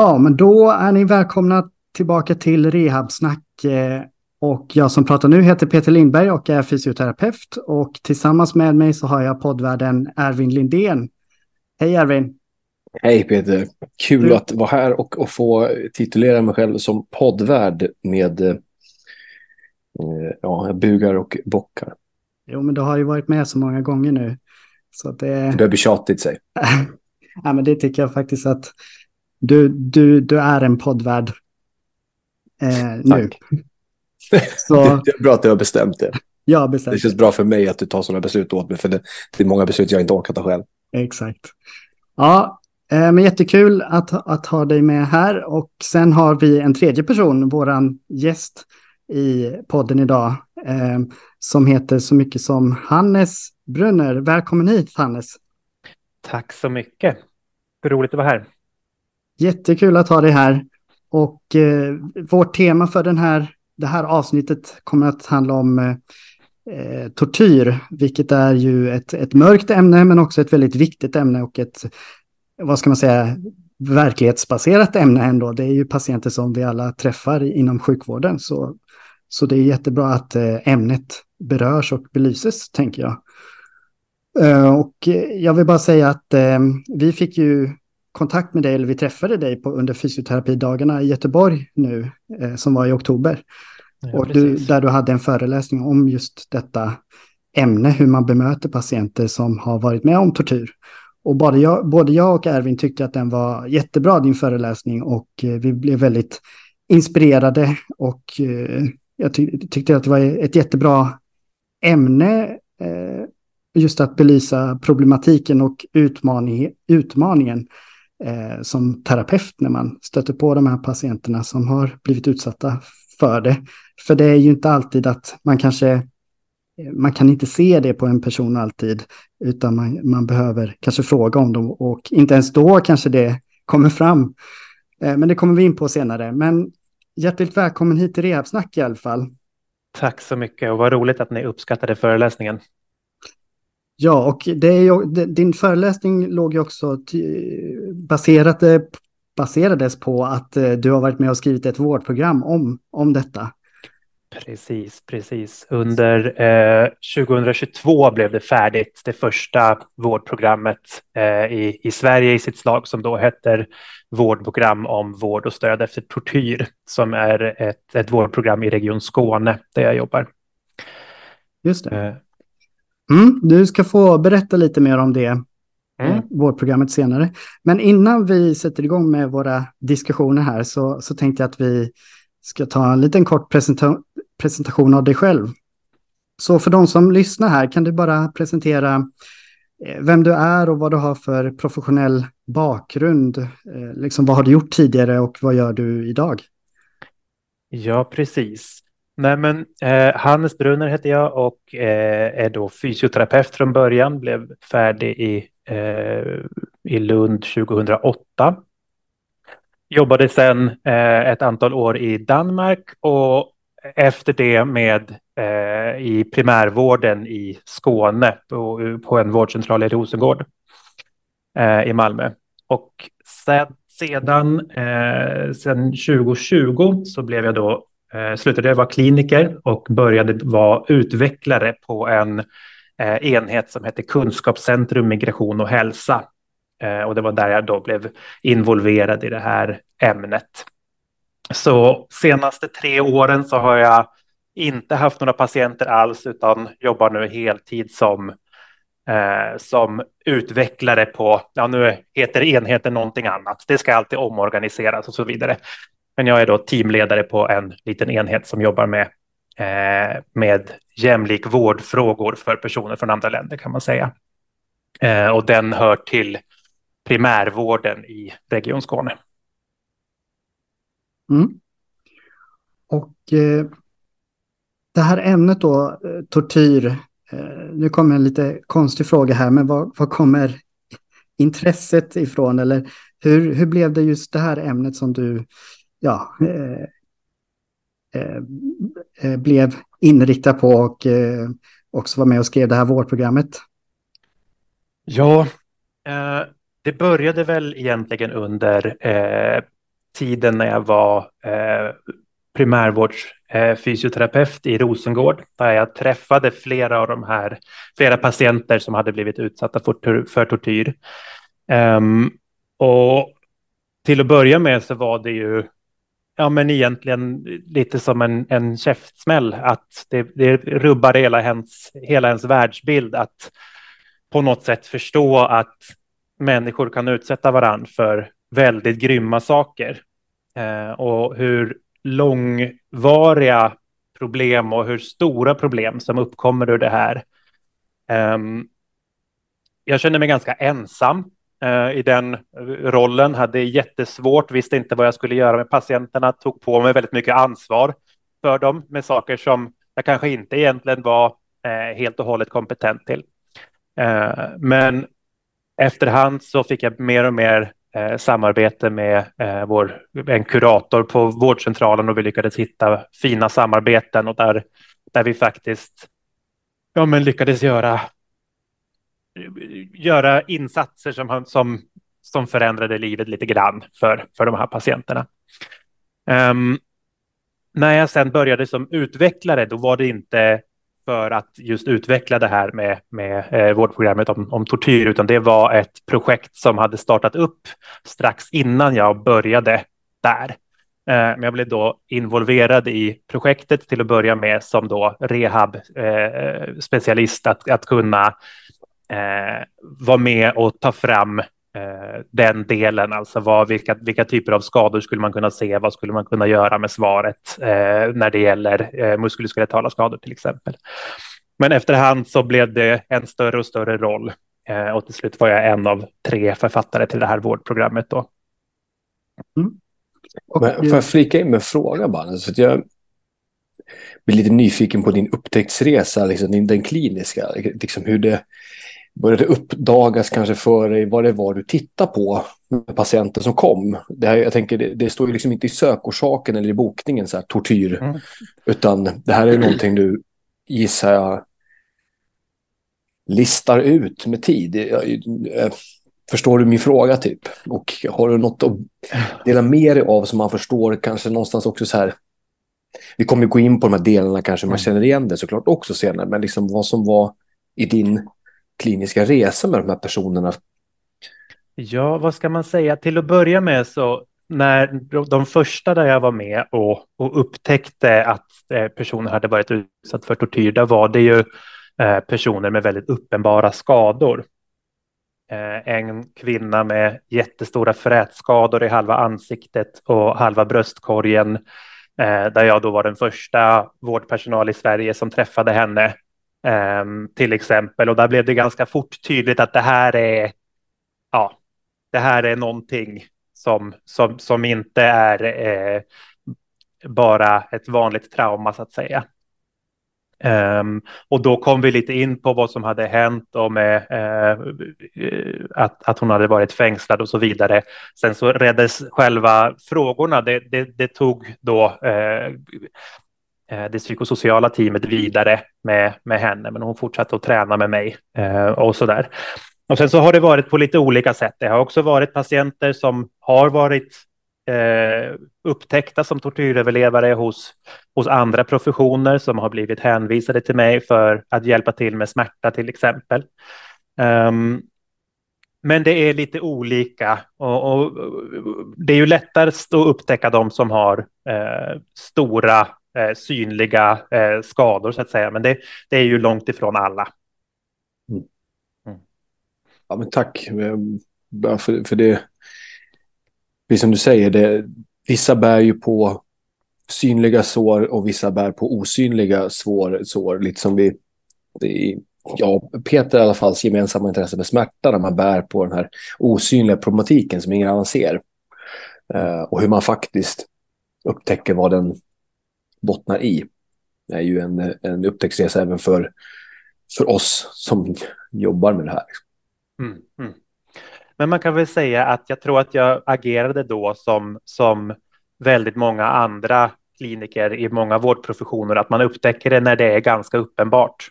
Ja, men då är ni välkomna tillbaka till Rehabsnack. eh, Och jag som pratar nu heter Peter Lindberg och är fysioterapeut. Och tillsammans med mig så har jag poddvärden Ervin Lindén. Hej Ervin! Hej Peter, kul Du- att vara här och, och få titulera mig själv som poddvärd med eh, ja, bugar och bockar. Jo, men du har ju varit med så många gånger nu. Så det, Det börjar bli tjatigt sig. ja, men det tycker jag faktiskt att du, du, du är en poddvärd eh, nu. Tack. Så Det är bra att du har bestämt det. jag har Det bestämt känns bra för mig att du tar sådana beslut åt mig, för det, det är många beslut jag inte orkar ta själv. Exakt. Ja, eh, men jättekul att, att ha dig med här. Och sen har vi en tredje person, våran gäst i podden idag, eh, som heter så mycket som Hannes Brunner. Välkommen hit Hannes. Tack så mycket. Roligt att vara här. Jättekul att ha dig här. Och eh, vårt tema för den här, det här avsnittet kommer att handla om eh, eh, tortyr, vilket är ju ett, ett mörkt ämne men också ett väldigt viktigt ämne och ett, vad ska man säga, verklighetsbaserat ämne ändå. Det är ju patienter som vi alla träffar inom sjukvården. Så, så det är jättebra att eh, ämnet berörs och belyses, tänker jag. Eh, och jag vill bara säga att vi fick ju kontakt med dig, eller vi träffade dig på, under fysioterapidagarna i Göteborg nu, eh, som var i oktober. Ja, och du, där du hade en föreläsning om just detta ämne, hur man bemöter patienter som har varit med om tortyr. Och både jag, både jag och Ervin tyckte att den var jättebra, din föreläsning, och eh, vi blev väldigt inspirerade och eh, jag ty tyckte att det var ett jättebra ämne, eh, just att belysa problematiken och utmaning, utmaningen eh, som terapeut när man stöter på de här patienterna som har blivit utsatta för det. För det är ju inte alltid att man kanske, man kan inte se det på en person alltid, utan man, man behöver kanske fråga om dem och inte ens då kanske det kommer fram. Eh, Men det kommer vi in på senare. Men hjärtligt välkommen hit till Rehabsnack i alla fall. Tack så mycket och vad roligt att ni uppskattade föreläsningen. Ja, och ju, din föreläsning låg ju också ty- baserade, baserades på att eh, du har varit med och skrivit ett vårdprogram om, om detta. Precis, precis. Under eh, 2022 blev det färdigt, det första vårdprogrammet eh, i, i Sverige i sitt slag som då heter Vårdprogram om vård och stöd efter tortyr, som är ett, ett vårdprogram i Region Skåne där jag jobbar. Just det. Eh, Mm, du ska få berätta lite mer om det, eh, mm. vårdprogrammet senare. Men innan vi sätter igång med våra diskussioner här så, så tänkte jag att vi ska ta en liten kort presenta presentation av dig själv. Så för de som lyssnar här, kan du bara presentera eh, vem du är och vad du har för professionell bakgrund? Eh, Liksom vad har du gjort tidigare och vad gör du idag? Ja, precis. Nej, men eh, Hannes Brunner heter jag och eh, är då fysioterapeut från början. Blev färdig i, eh, Eh, i Lund 2008. Jobbade sedan eh, ett antal år i Danmark och efter det med eh, i primärvården i Skåne på, på en vårdcentral i Rosengård eh, i Malmö. Och sedan, sedan, eh, sedan 2020 så blev jag då eh, slutade jag vara kliniker och började vara utvecklare på en eh, enhet som hette Kunskapscentrum migration och hälsa. Eh, och det var där jag då blev involverad i det här ämnet. Så senaste tre åren så har jag inte haft några patienter alls utan jobbar nu heltid som eh, som utvecklare på, ja nu heter enheten någonting annat, det ska alltid omorganiseras och så vidare. Men jag är då teamledare på en liten enhet som jobbar med, Eh, med jämlik vårdfrågor för personer från andra länder kan man säga. Eh, och den hör till primärvården i Region Skåne. Mm. Och eh, det här ämnet då, eh, tortyr, eh, nu kommer en lite konstig fråga här, men var, var kommer intresset ifrån? Eller hur, hur blev det just det här ämnet som du ja, eh, Eh, eh, blev inriktad på och eh, också var med och skrev det här vårdprogrammet? Ja, eh, det började väl egentligen under eh, tiden när jag var eh, primärvårdsfysioterapeut i Rosengård, där jag träffade flera av de här, flera patienter som hade blivit utsatta för, för tortyr. Um, och till att börja med så var det ju ja, men egentligen lite som en, en käftsmäll, att det, det rubbar hela ens, hela ens världsbild, att på något sätt förstå att människor kan utsätta varandra för väldigt grymma saker. Eh, och hur långvariga problem och hur stora problem som uppkommer ur det här. Eh, jag känner mig ganska ensam Eh, i den rollen, hade jättesvårt, visste inte vad jag skulle göra med patienterna, tog på mig väldigt mycket ansvar för dem med saker som jag kanske inte egentligen var eh, helt och hållet kompetent till. Eh, men efterhand så fick jag mer och mer eh, samarbete med eh, vår, en kurator på vårdcentralen och vi lyckades hitta fina samarbeten och där, där vi faktiskt ja, men lyckades göra, göra insatser som, som, som förändrade livet lite grann för, för de här patienterna. Um, när jag sen började som utvecklare, då var det inte för att just utveckla det här med, med eh, vårdprogrammet om, om tortyr, utan det var ett projekt som hade startat upp strax innan jag började där. Ehm, men jag blev då involverad i projektet till att börja med som då rehab-specialist, eh, att, att kunna eh, vara med och ta fram Eh, den delen, alltså vad, vilka, vilka typer av skador skulle man kunna se, vad skulle man kunna göra med svaret eh, när det gäller eh, muskuloskeletala skador till exempel. Men efterhand så blev det en större och större roll eh, och till slut var jag en av tre författare till det här vårdprogrammet då. Mm. Men får jag flika in med en fråga bara? Så att jag blir lite nyfiken på din upptäcktsresa, liksom, den kliniska, liksom hur det började uppdagas kanske för dig vad det var du tittade på med patienten som kom. Det, här, jag tänker, det, det står ju liksom inte i sökorsaken eller i bokningen, så här, tortyr. Mm. Utan det här är någonting du, gissar jag, listar ut med tid. Jag, jag, förstår du min fråga typ? Och har du något att dela med dig av som man förstår kanske någonstans också så här. Vi kommer gå in på de här delarna kanske man mm. känner igen det såklart också senare. Men liksom vad som var i din kliniska resa med de här personerna? Ja, vad ska man säga? Till att börja med så när de första där jag var med och, och upptäckte att eh, personer hade varit utsatt för tortyr, där var det ju eh, personer med väldigt uppenbara skador. Eh, en kvinna med jättestora frätskador i halva ansiktet och halva bröstkorgen, eh, där jag då var den första vårdpersonal i Sverige som träffade henne Ehm, till exempel. Och där blev det ganska fort tydligt att det här är, ja, det här är någonting som, som, som inte är eh, bara ett vanligt trauma så att säga. Um, och då kom vi lite in på vad som hade hänt och med eh, att, att hon hade varit fängslad och så vidare. Sen så reddes själva frågorna, det, det, det tog då eh, Eh, det psykosociala teamet vidare med, med henne, men hon fortsatte att träna med mig eh, och så där. Och sen så har det varit på lite olika sätt. Det har också varit patienter som har varit eh, upptäckta som tortyröverlevare hos, hos andra professioner som har blivit hänvisade till mig för att hjälpa till med smärta till exempel. Um, men det är lite olika och, och, det är ju lättare att upptäcka de som har eh, stora eh, synliga eh, skador så att säga. Men det, det, är ju långt ifrån alla. Mm. Mm. Ja, men tack eh, för, för det. Precis som du säger, det, vissa bär ju på synliga sår och vissa bär på osynliga svår, sår. Lite som vi, det, ja, Peter i alla fall gemensamma intresse med smärta när man bär på den här osynliga problematiken som ingen annan ser. Uh, och hur man faktiskt upptäcker vad den bottnar i. Det är ju en, en upptäcktsresa även för, för oss som jobbar med det här. Mm, mm. Men man kan väl säga att jag tror att jag agerade då som, som väldigt många andra kliniker i många vårdprofessioner, att man upptäcker det när det är ganska uppenbart.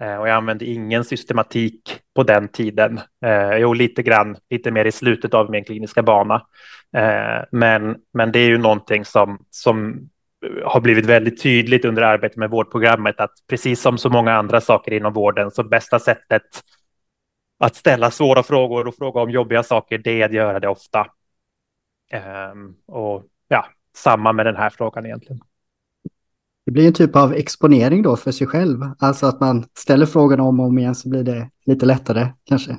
Eh, och jag använde ingen systematik på den tiden. Eh, jo, lite grann, lite mer i slutet av min kliniska bana. Eh, men, men det är ju någonting som, som har blivit väldigt tydligt under arbetet med vårdprogrammet att precis som så många andra saker inom vården så bästa sättet att ställa svåra frågor och fråga om jobbiga saker det är att göra det ofta. Um, och ja, samma med den här frågan egentligen. Det blir en typ av exponering då för sig själv. Alltså att man ställer frågan om och om igen så blir det lite lättare kanske.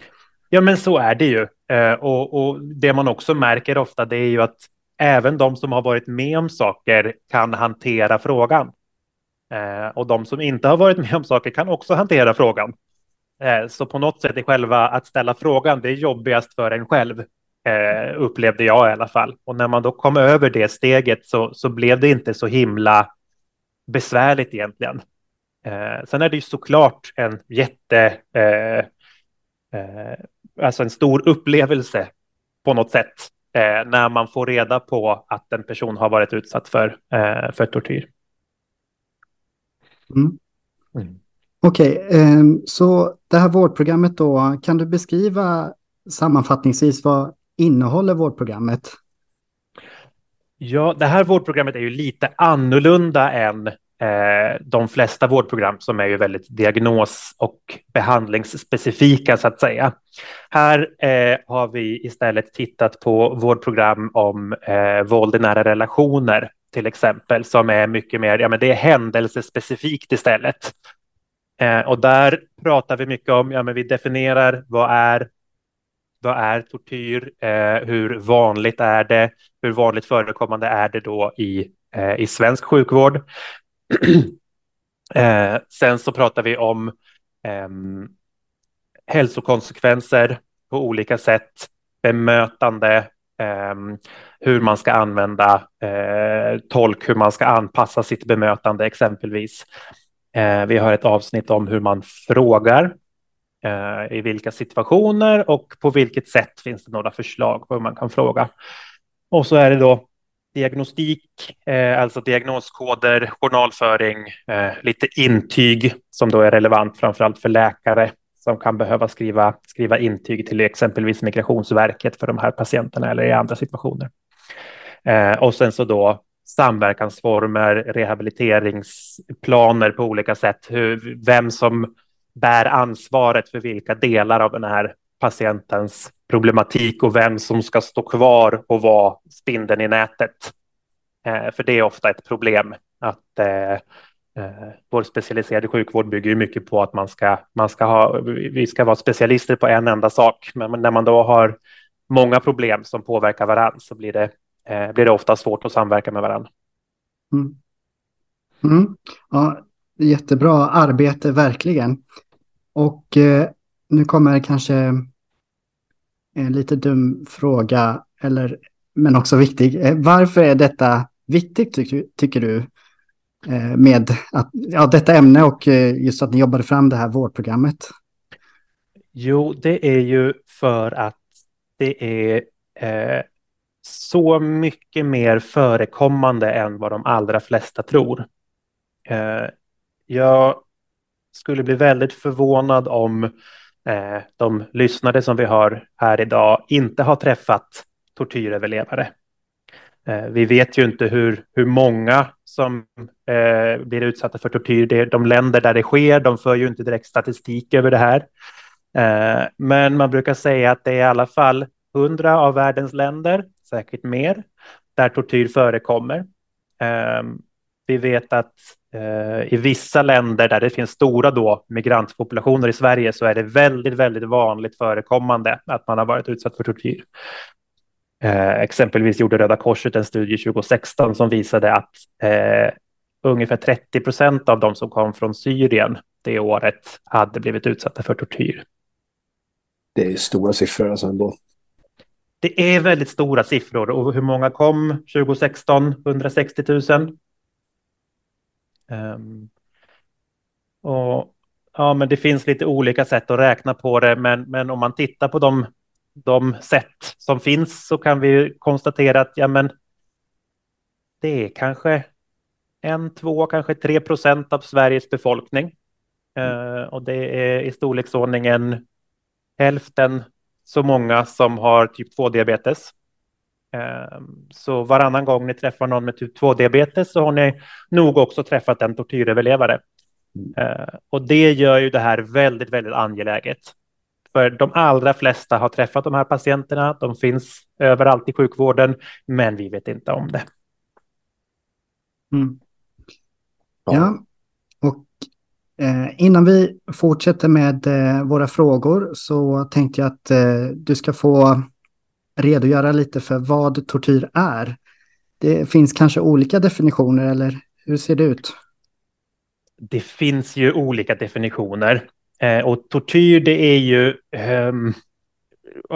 Ja, men så är det ju. Eh, och, och, det man också märker ofta det är ju att även de som har varit med om saker kan hantera frågan. Eh, och de som inte har varit med om saker kan också hantera frågan. Eh, så på något sätt är själva att ställa frågan det är jobbigast för en själv. Eh, upplevde jag i alla fall. Och när man då kom över det steget så, så blev det inte så himla besvärligt egentligen. Eh, sen är det ju såklart en jätte, eh, eh, alltså en stor upplevelse på något sätt eh, när man får reda på att en person har varit utsatt för, eh, för tortyr. Mm. Mm. Okej, okay, ehm, så det här vårdprogrammet då, kan du beskriva sammanfattningsvis vad innehåller vårdprogrammet? Ja, det här vårdprogrammet är ju lite annorlunda än eh, Eh, de flesta vårdprogram som är ju väldigt diagnos och behandlingsspecifika så att säga. Här eh, har vi istället tittat på vårdprogram om eh, våld i nära relationer till exempel som är mycket mer, ja men det är händelsespecifikt istället. Eh, och där pratar vi mycket om, ja men vi definierar vad är vad är tortyr? Eh, hur vanligt är det? Hur vanligt förekommande är det då i, eh, i svensk sjukvård? eh, sen så pratar vi om eh, hälsokonsekvenser på olika sätt, bemötande, eh, hur man ska använda eh, tolk, hur man ska anpassa sitt bemötande exempelvis. Eh, vi har ett avsnitt om hur man frågar Eh, i vilka situationer och på vilket sätt finns det några förslag på hur man kan fråga. Och så är det då diagnostik, eh, alltså diagnoskoder, journalföring, eh, lite intyg som då är relevant framförallt för läkare som kan behöva skriva, skriva intyg till exempelvis Migrationsverket för de här patienterna eller i andra situationer. Eh, och sen så då samverkansformer, rehabiliteringsplaner på olika sätt, hur, vem som bär ansvaret för vilka delar av den här patientens problematik och vem som ska stå kvar och vara spindeln i nätet. Eh, för det är ofta ett problem att eh, eh vår specialiserade sjukvård bygger mycket på att man ska, man ska ha, vi ska vara specialister på en enda sak. Men när man då har många problem som påverkar varandra så blir det, eh, blir det ofta svårt att samverka med varandra. Mm. Mm. Ja, jättebra arbete, verkligen. Och eh, nu kommer kanske en lite dum fråga, eller, men också viktig. Eh, varför är detta viktigt, tycker, tycker du, eh, med att, ja, detta ämne och eh, just att ni jobbade fram det här vårdprogrammet? Jo, det är ju för att det är eh, så mycket mer förekommande än vad de allra flesta tror. Eh, jag skulle bli väldigt förvånad om Eh, de lyssnare som vi har här idag inte har träffat tortyröverlevare. Eh, vi vet ju inte hur, hur många som eh, blir utsatta för tortyr. Det är de länder där det sker, de för ju inte direkt statistik över det här. Eh, men man brukar säga att det är i alla fall hundra av världens länder, säkert mer, där tortyr förekommer. Eh, vi vet att Eh, I vissa länder där det finns stora då migrantpopulationer i Sverige så är det väldigt, väldigt vanligt förekommande att man har varit utsatt för tortyr. Eh, exempelvis gjorde Röda Korset en studie 2016 som visade att eh, ungefär 30 procent av de som kom från Syrien det året hade blivit utsatta för tortyr. Det är stora siffror alltså ändå. Det är väldigt stora siffror och hur många kom 2016? 160 000. Um, och, ja, men det finns lite olika sätt att räkna på det, men, men om man tittar på de, de sätt som finns så kan vi konstatera att ja, men det är kanske en, två, kanske tre procent av Sveriges befolkning Eh, och det är i storleksordningen hälften så många som har typ 2-diabetes. Eh, så varannan gång ni träffar någon med typ 2-diabetes så har ni nog också träffat en tortyröverlevare. Eh, och det gör ju det här väldigt, väldigt angeläget. För de allra flesta har träffat de här patienterna. De finns överallt i sjukvården, men vi vet inte om det. Mm. Ja, och eh, innan vi fortsätter med eh, våra frågor så tänkte jag att eh, du ska få redogöra lite för vad tortyr är. Det finns kanske olika definitioner, eller hur ser det ut? Det finns ju olika definitioner. Eh, och tortyr, det är ju... Ehm,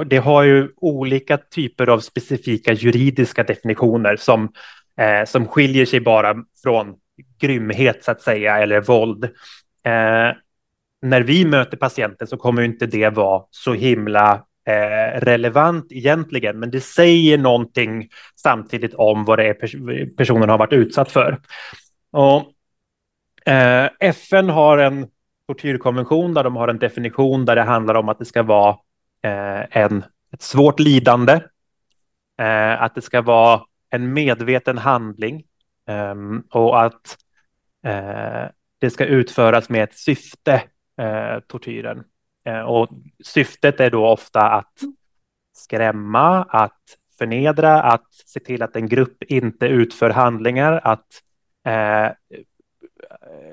det har ju olika typer av specifika juridiska definitioner som, eh, som skiljer sig bara från grymhet, så att säga, eller våld. Eh, när vi möter patienten så kommer inte det vara så himla eh, relevant egentligen, men det säger någonting samtidigt om vad det är pers personen har varit utsatt för. Och, eh, FN har en tortyrkonvention där de har en definition där det handlar om att det ska vara eh, en, ett svårt lidande, eh, att det ska vara en medveten handling eh, och att eh, det ska utföras med ett syfte, eh, tortyren. Eh, och syftet är då ofta att skrämma, att förnedra, att se till att en grupp inte utför handlingar, att eh,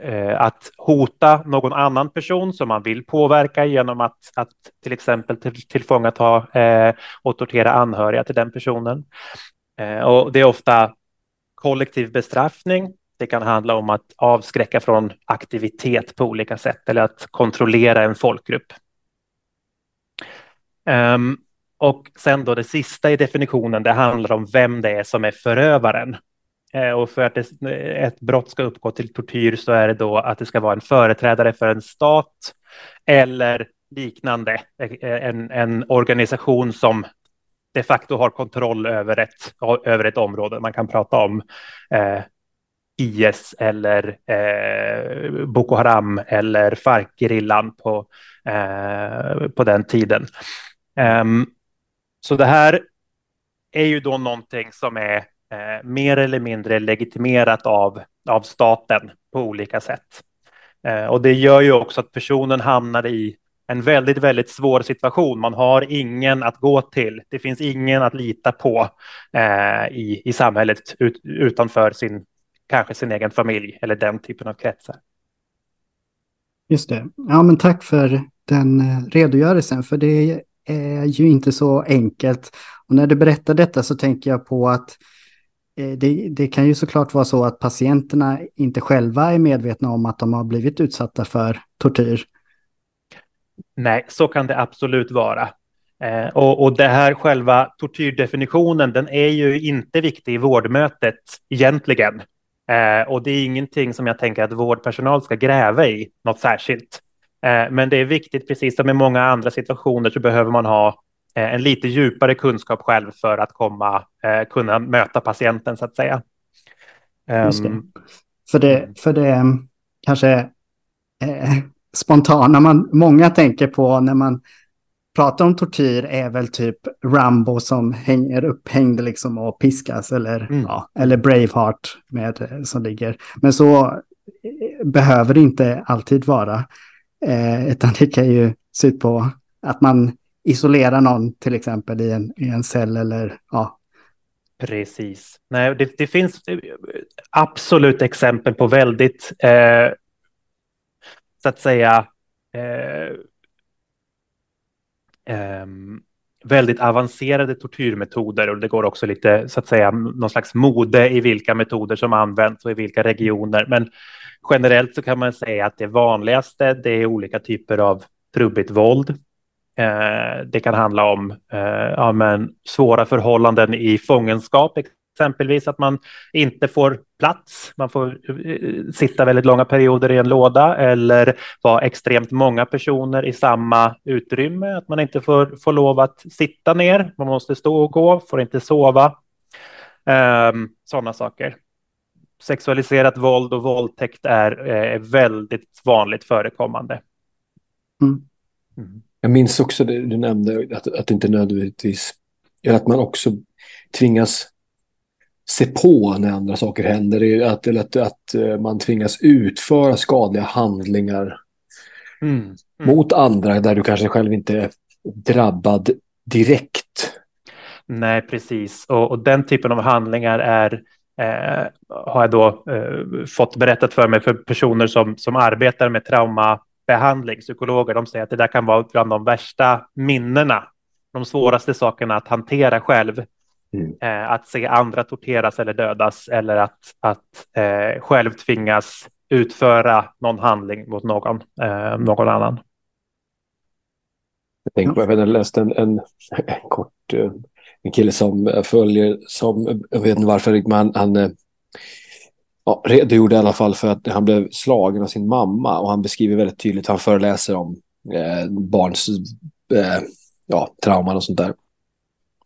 eh, att hota någon annan person som man vill påverka genom att, att till exempel till, tillfångata eh, och tortera anhöriga till den personen. Eh, och det är ofta kollektiv bestraffning. Det kan handla om att avskräcka från aktivitet på olika sätt eller att kontrollera en folkgrupp. Um, och sen då det sista i definitionen, det handlar om vem det är som är förövaren. Eh, och för att eh, ett brott ska uppgå till tortyr så är det då att det ska vara en företrädare för en stat eller liknande, eh, en, en organisation som de facto har kontroll över ett, över ett område. Man kan prata om eh, IS eller eh, Boko Haram eller FARC-gerillan på, eh, på den tiden. Um, så det här är ju då någonting som är eh, mer eller mindre legitimerat av, av staten på olika sätt. Eh, och det gör ju också att personen hamnar i en väldigt, väldigt svår situation. Man har ingen att gå till. Det finns ingen att lita på eh, i, i samhället ut, utanför sin, kanske sin egen familj eller den typen av kretsar. Just det. Ja, men tack för den eh, redogörelsen, för det är ju inte så enkelt. Och när du berättar detta så tänker jag på att eh, det, det, kan ju såklart vara så att patienterna inte själva är medvetna om att de har blivit utsatta för tortyr. Nej, så kan det absolut vara. Eh, och, och det här själva tortyrdefinitionen, den är ju inte viktig i vårdmötet egentligen. Eh, och det är ingenting som jag tänker att vårdpersonal ska gräva i något särskilt. Eh, men det är viktigt, precis som i många andra situationer, så behöver man ha eh, en lite djupare kunskap själv för att komma, eh, kunna möta patienten så att säga. Just det. Ehm, för det, för det kanske eh, spontana man, många tänker på när man pratar om tortyr är väl typ Rambo som hänger upphängd liksom och piskas eller, mm. ja, eller Braveheart med, som ligger. Men så behöver det inte alltid vara. Eh, utan det kan ju se ut på att man isolerar någon till exempel i en, i en cell eller ja. Precis. Nej, det, det finns absolut exempel på väldigt, eh, så att säga, eh, eh, Ehm, väldigt avancerade tortyrmetoder och det går också lite så att säga någon slags mode i vilka metoder som används och i vilka regioner. Men generellt så kan man säga att det vanligaste det är olika typer av trubbigt våld. Eh, det kan handla om eh, ja, men svåra förhållanden i fångenskap, exempelvis att man inte får plats. Man får eh, sitta väldigt långa perioder i en låda eller vara extremt många personer i samma utrymme. Att man inte får, får lov att sitta ner. Man måste stå och gå, får inte sova. Um, Sådana saker. sexualiserat våld och våldtäkt är, är väldigt vanligt förekommande. Mm. Mm. Jag minns också det du nämnde, att, att det inte nödvändigtvis är att man också tvingas se på när andra saker händer. Att, eller att, att eh, man tvingas utföra skadliga handlingar mm. Mm. mot andra där du kanske själv inte är drabbad direkt. Nej, precis. Och, och den typen av handlingar är eh, har jag då eh, fått berättat för mig för personer som, som arbetar med traumabehandling, psykologer. De säger att det där kan vara bland de värsta minnena, de svåraste sakerna att hantera själv. Mm. Eh, att se andra torteras eller dödas eller att, att eh, själv tvingas utföra någon handling mot någon, eh, någon annan. Jag tänkte på, jag läste en, en, en kort eh, en kille som följer, som, jag vet inte varför, men han eh, ja, redogjorde i alla fall för att han blev slagen av sin mamma och han beskriver väldigt tydligt, han föreläser om eh, barns eh, ja, trauman och sånt där.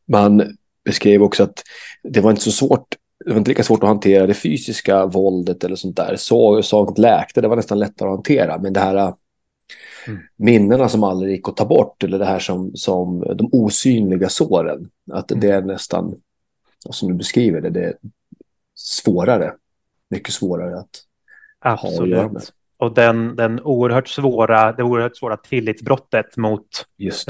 Man beskrev också att det var inte så svårt, det var inte lika svårt att hantera det fysiska våldet eller sånt där. Så, sånt läkte, det var nästan lättare att hantera, men det här Mm. Minnena som aldrig gick att ta bort eller det här som, som de osynliga såren. Att mm. det är nästan, som du beskriver det, det är svårare. Mycket svårare att Absolut. ha att göra med. Och den, den oerhört svåra, det oerhört svåra tillitsbrottet mot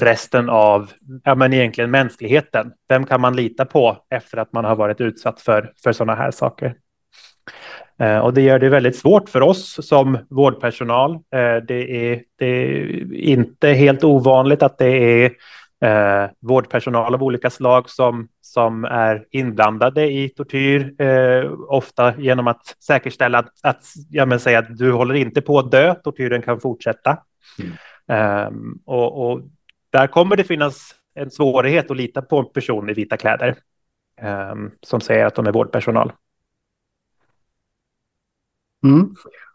resten av, ja men egentligen mänskligheten. Vem kan man lita på efter att man har varit utsatt för, för sådana här saker? Eh, och det gör det väldigt svårt för oss som vårdpersonal. Eh, det är, det är inte helt ovanligt att det är eh, vårdpersonal av olika slag som, som är inblandade i tortyr, eh, ofta genom att säkerställa att, att, ja, men säga att du håller inte på att dö, tortyren kan fortsätta. Mm. Eh, och, och, där kommer det finnas en svårighet att lita på en person i vita kläder eh, som säger att de är vårdpersonal. Mm.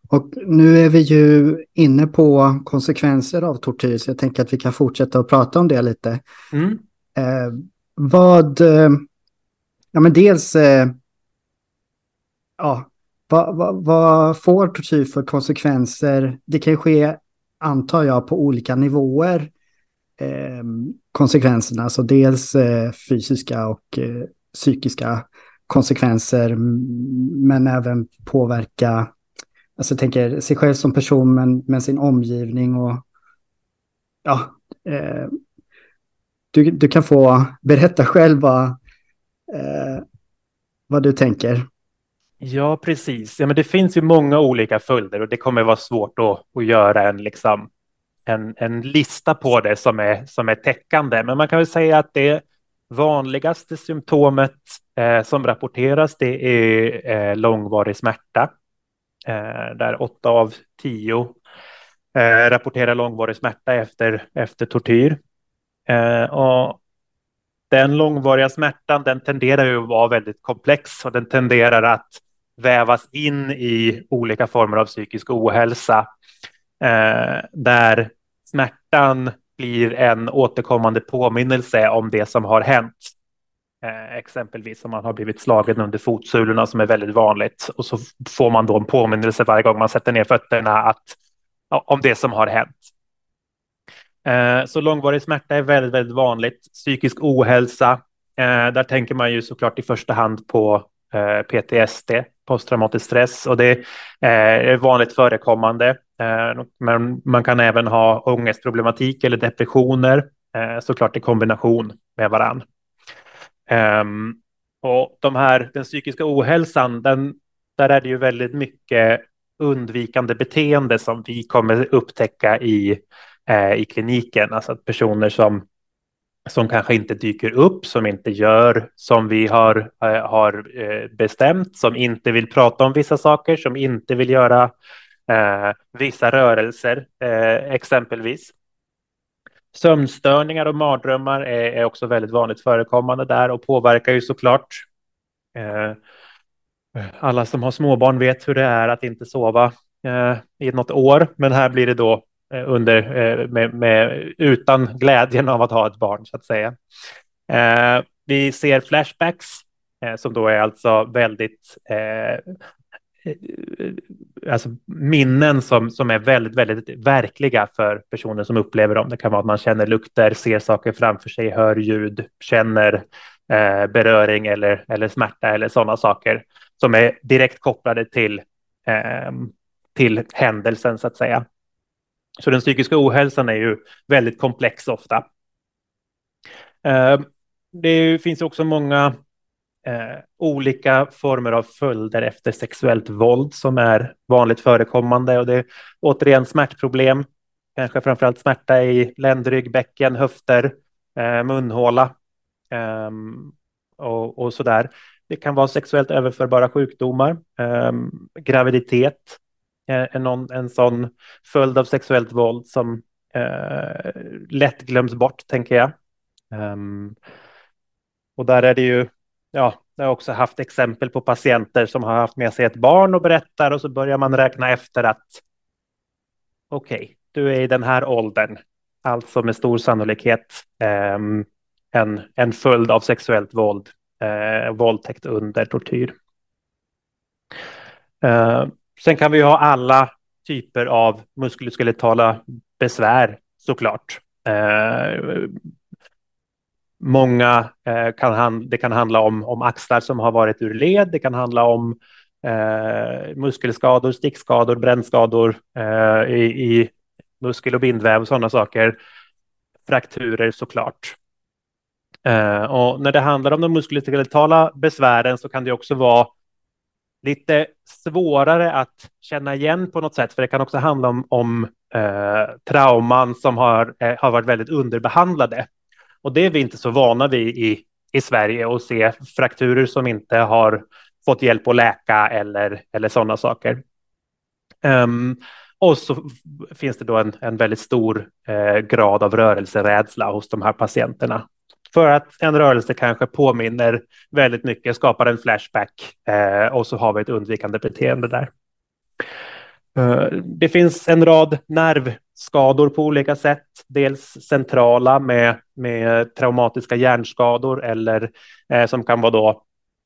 Och nu är vi ju inne på konsekvenser av tortyr, så jag tänker att vi kan fortsätta att prata om det lite. Mm. Eh, vad, eh, ja men dels, eh, ja, vad, vad, vad, får tortyr för konsekvenser? Det kan ju ske, antar jag, på olika nivåer. Eh, konsekvenserna, alltså dels eh, fysiska och eh, psykiska konsekvenser, men även påverka alltså jag tänker sig själv som person men, men sin omgivning och ja, eh, du, du kan få berätta själv vad, eh, vad du tänker. Ja, precis. Ja, men det finns ju många olika följder och det kommer vara svårt att, att göra en, liksom, en, en lista på det som är, som är täckande. Men man kan väl säga att det vanligaste symptomet eh, som rapporteras det är eh, långvarig smärta. Eh, där åtta av tio eh, rapporterar långvarig smärta efter, efter tortyr. Eh, och den långvariga smärtan den tenderar ju att vara väldigt komplex och den tenderar att vävas in i olika former av psykisk ohälsa eh, där smärtan blir en återkommande påminnelse om det som har hänt. Eh, exempelvis om man har blivit slagen under fotsulorna som är väldigt vanligt och så får man då en påminnelse varje gång man sätter ner fötterna att, ja, om det som har hänt. Eh, så långvarig smärta är väldigt, väldigt vanligt. Psykisk ohälsa, eh, där tänker man ju såklart i första hand på eh, PTSD, posttraumatisk stress, och det eh, är vanligt förekommande. Eh, men man kan även ha ångestproblematik eller depressioner, eh, såklart i kombination med varann. Ehm, och de här, den psykiska ohälsan, den, där är det ju väldigt mycket undvikande beteende som vi kommer upptäcka i, eh, i kliniken. Alltså att personer som, som kanske inte dyker upp, som inte gör som vi har, eh, har eh, bestämt, som inte vill prata om vissa saker, som inte vill göra eh, vissa rörelser, eh, exempelvis. Sömnstörningar och mardrömmar är, är, också väldigt vanligt förekommande där och påverkar ju såklart. Eh, alla som har småbarn vet hur det är att inte sova eh, i något år, men här blir det då Eh, under, eh, med, med, utan glädjen av att ha ett barn så att säga. Eh, vi ser flashbacks eh, som då är alltså väldigt eh, alltså minnen som, som är väldigt, väldigt verkliga för personer som upplever dem. Det kan vara att man känner lukter, ser saker framför sig, hör ljud, känner eh, beröring eller, eller smärta eller sådana saker som är direkt kopplade till, eh, till händelsen så att säga. Så den psykiska ohälsan är ju väldigt komplex ofta. Eh, det finns också många eh, olika former av följder efter sexuellt våld som är vanligt förekommande och det är återigen smärtproblem, kanske framförallt smärta i ländrygg, bäcken, höfter, eh, munhåla ehm, och, och där. Det kan vara sexuellt överförbara sjukdomar, ehm, graviditet, Eh, en, någon, en sån följd av sexuellt våld som eh, lätt glöms bort, tänker jag. Um, och där är det ju ja, jag har också haft exempel på patienter som har haft med sig ett barn och berättar och så börjar man räkna efter att okej, okay, du är i den här åldern, alltså med stor sannolikhet eh, en, en följd av sexuellt våld, eh, våldtäkt under tortyr. Eh, sen kan vi ha alla typer av muskuloskeletala besvär såklart. Eh, Många eh, kan han, det kan handla om, om axlar som har varit ur led. Det kan handla om eh, muskelskador, stickskador, brännskador eh, i, i, muskel och bindväv och sådana saker. Frakturer såklart. Eh, och när det handlar om de muskuloskeletala besvären så kan det också vara lite svårare att känna igen på något sätt, för det kan också handla om, om eh, trauman som har, eh, har varit väldigt underbehandlade. Och det är vi inte så vana vid i, i Sverige att se frakturer som inte har fått hjälp att läka eller, eller sådana saker. Um, och så finns det då en, en väldigt stor eh, grad av rörelserädsla hos de här patienterna. För att en rörelse kanske påminner väldigt mycket, skapar en flashback eh, och så har vi ett undvikande beteende där. Eh, det finns en rad nervskador på olika sätt. Dels centrala med, med traumatiska hjärnskador eller eh, som kan vara då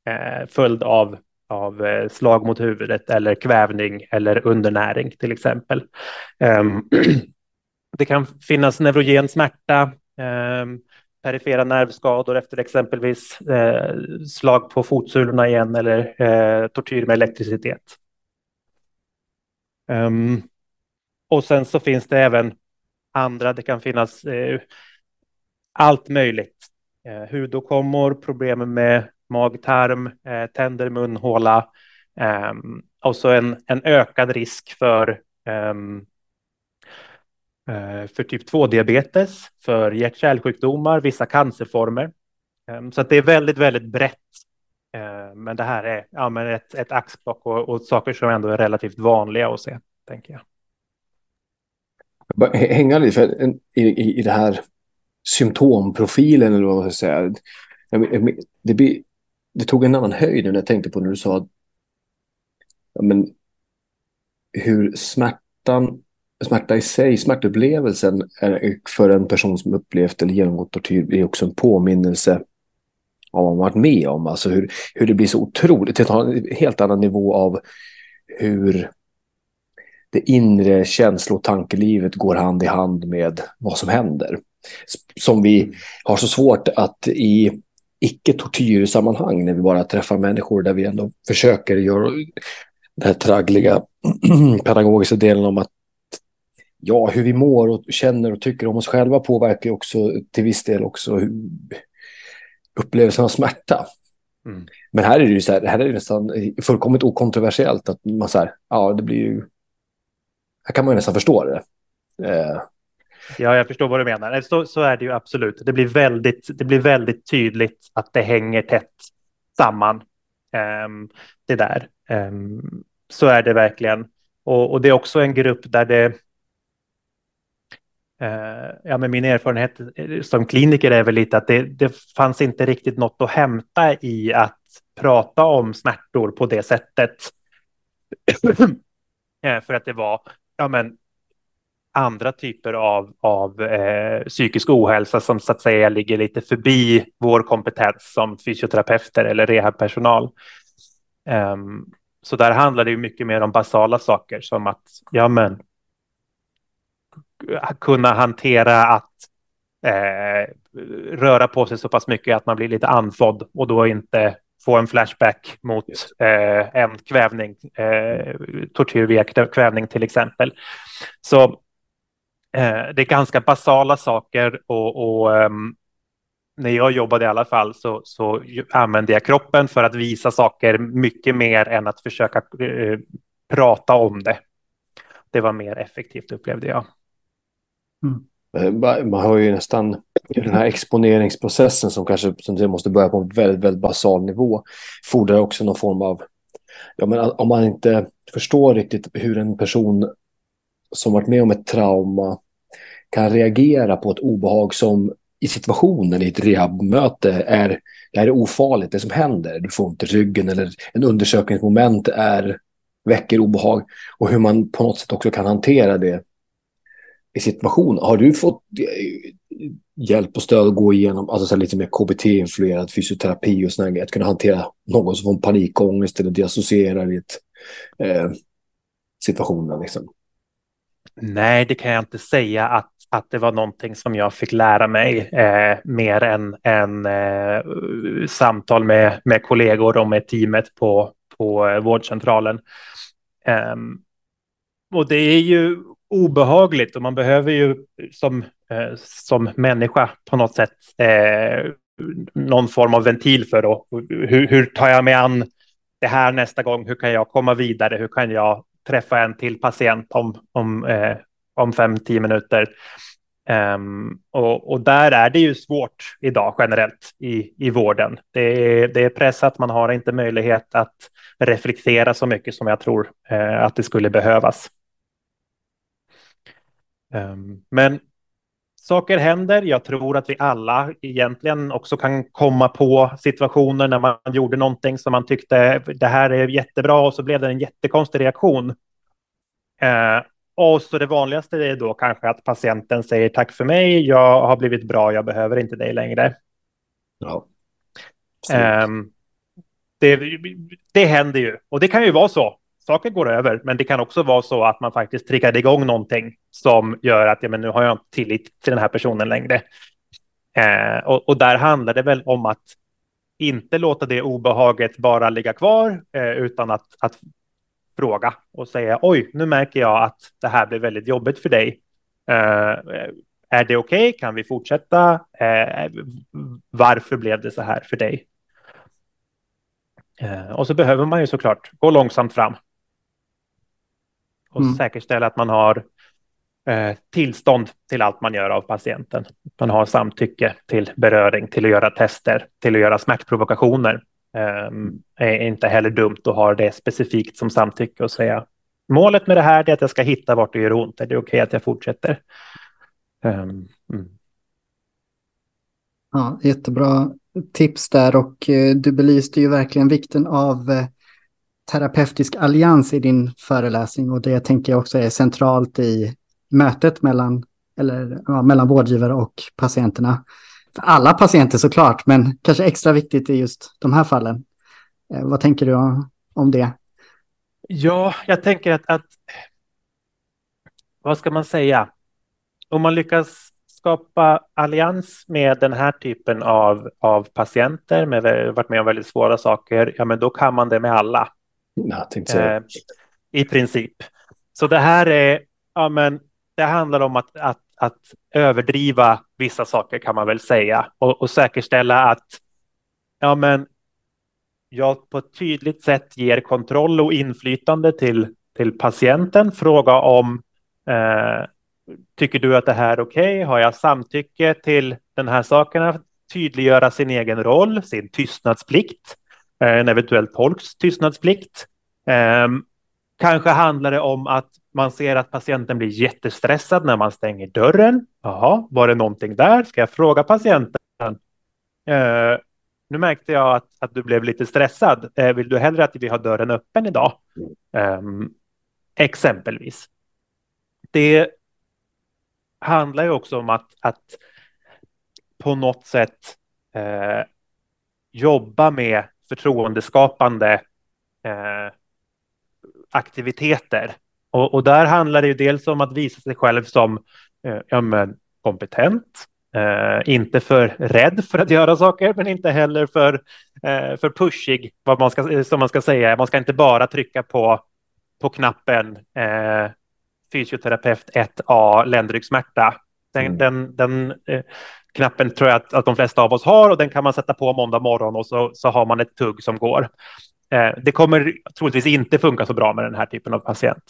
eh, följd av, av eh, slag mot huvudet eller kvävning eller undernäring till exempel. Ehm, det kan finnas neurogen smärta, ehm, perifera nervskador efter exempelvis eh, slag på fotsulorna igen eller eh, tortyr med elektricitet. Um, och sen så finns det även andra, det kan finnas eh, allt möjligt. Eh, hudåkommor, problem med magtarm, eh, tänder, munhåla eh, och så en, en ökad risk för eh, Eh, för typ 2-diabetes, för hjärt-kärlsjukdomar, vissa cancerformer. Ehm, så att det är väldigt, väldigt brett ehm, men det här är ja, men ett, ett axplock och, och saker som ändå är relativt vanliga att se, tänker jag. Bara hänga lite för, i, i, i det här symptomprofilen, eller vad man ska säga. Det, blir, det tog en annan höjd när jag tänkte på när du sa ja, men, hur smärtan, smärta i sig, smärtupplevelsen är för en person som upplevt eller genomgått tortyr är också en påminnelse vad man varit med om. Alltså hur, hur det blir så otroligt, det tar en helt annan nivå av hur det inre känslo och tankelivet går hand i hand med vad som händer. Som vi har så svårt att i icke-tortyrsammanhang, när vi bara träffar människor där vi ändå försöker göra den här traggliga pedagogiska delen om att ja, hur vi mår och känner och tycker om oss själva påverkar också till viss del också hur, upplevelsen av smärta. Mm. Men här är det ju så här, här är det nästan fullkomligt okontroversiellt att man så här, ja det blir ju, här kan man ju nästan förstå det. Eh. Ja, jag förstår vad du menar. Så, så är det ju absolut. Det blir, väldigt, det blir väldigt tydligt att det hänger tätt samman. Um, det där. Um, så är det verkligen. Och, och, det är också en grupp där det Eh, ja, men min erfarenhet eh, som kliniker är väl lite att det, det fanns inte riktigt något att hämta i att prata om smärtor på det sättet. Eh, för att det var ja, men, andra typer av, av eh, psykisk ohälsa som så att säga ligger lite förbi vår kompetens som fysioterapeuter eller rehabpersonal. Um, så där handlar det ju mycket mer om basala saker som att ja, men, kunna hantera att eh, röra på sig så pass mycket att man blir lite andfådd och då inte få en flashback mot eh, en kvävning, eh, tortyr via kvävning till exempel. Så eh, det är ganska basala saker och, och um, när jag jobbade i alla fall så, så använde jag kroppen för att visa saker mycket mer än att försöka eh, prata om det. Det var mer effektivt upplevde jag. Mm. Eh, man har ju nästan den här exponeringsprocessen som kanske som måste börja på en väldigt, väldigt basal nivå fordrar också någon form av, ja men om man inte förstår riktigt hur en person som varit med om ett trauma kan reagera på ett obehag som i situationen i ett rehabmöte är, det är ofarligt, det som händer. Du får ont i ryggen eller en undersökningsmoment är, väcker obehag och hur man på något sätt också kan hantera det i situationen. Har du fått eh, hjälp och stöd att gå igenom alltså så lite mer KBT-influerad fysioterapi och sådär, att kunna hantera någon som får panikångest eller diassocierar i ett, eh, situationen? Liksom? Nej, det kan jag inte säga att, att det var någonting som jag fick lära mig eh, mer än, än eh, samtal med, med kollegor och med teamet på, på eh, vårdcentralen. Um, och det är ju obehagligt och man behöver ju som, eh, som människa på något sätt eh, någon form av ventil för då. Hur, hur tar jag mig an det här nästa gång? Hur kan jag komma vidare? Hur kan jag träffa en till patient om, om, eh, om fem, tio minuter? Um, och, och, där är det ju svårt idag generellt i, i vården. Det är, det är pressat, man har inte möjlighet att reflektera så mycket som jag tror eh, att det skulle behövas. Um, men saker händer. Jag tror att vi alla egentligen också kan komma på situationer när man gjorde någonting som man tyckte det här är jättebra och så blev det en jättekonstig reaktion. Uh, och så det vanligaste är då kanske att patienten säger tack för mig, jag har blivit bra, jag behöver inte dig längre. Ja. Um, det, det händer ju, och det kan ju vara så saker går över, men det kan också vara så att man faktiskt triggade igång någonting som gör att ja, men nu har jag inte tillit till den här personen längre. Eh, och, och, där handlar det väl om att inte låta det obehaget bara ligga kvar, eh, utan att, att fråga och säga oj, nu märker jag att det här blir väldigt jobbigt för dig. Eh, är det okej? Okay? Kan vi fortsätta? Eh, varför blev det så här för dig? Eh, och så behöver man ju såklart gå långsamt fram och mm. säkerställa att man har eh, tillstånd till allt man gör av patienten. Man har samtycke till beröring, till att göra tester, till att göra smärtprovokationer. Eh, är inte heller dumt att ha det specifikt som samtycke och säga målet med det här är att jag ska hitta vart det gör ont. Är det okej okay att jag fortsätter? Um, mm. Ja, jättebra tips där och eh, du belyste ju verkligen vikten av eh, terapeutisk allians i din föreläsning och det tänker jag också är centralt i mötet mellan, eller, ja, mellan vårdgivare och patienterna. För alla patienter såklart, men kanske extra viktigt i just de här fallen. Eh, vad tänker du om det? Ja, jag tänker att, att vad ska man säga? Om man lyckas skapa allians med den här typen av, av patienter med varit med om väldigt svåra saker, ja men då kan man det med alla. Eh, I princip. Så det här är, ja men det handlar om att, att, att överdriva vissa saker kan man väl säga och, och säkerställa att ja men jag på ett tydligt sätt ger kontroll och inflytande till, till patienten. Fråga om eh, tycker du att det här är okej? Okay? Har jag samtycke till den här sakerna? Tydliggöra sin egen roll, sin tystnadsplikt, Eh, en eventuell tolks tystnadsplikt. Ehm, kanske handlar det om att man ser att patienten blir jättestressad när man stänger dörren. Jaha, var det någonting där? Ska jag fråga patienten? Eh, nu märkte jag att, att du blev lite stressad. Eh, vill du hellre att vi har dörren öppen idag? Eh, exempelvis. Det handlar ju också om att, att på något sätt eh, jobba med förtroendeskapande aktiviteter. Och, och, där handlar det ju dels om att visa sig själv som eh, ja, men, kompetent, eh, inte för rädd för att göra saker, men inte heller för, eh, för pushig, vad man ska, som man ska säga. Man ska inte bara trycka på, på knappen eh, fysioterapeut 1A ländryggsmärta. Den, mm. den, den eh, knappen tror jag att, att de flesta av oss har och den kan man sätta på måndag morgon och så, så har man ett tugg som går. Eh, det kommer troligtvis inte funka så bra med den här typen av patient.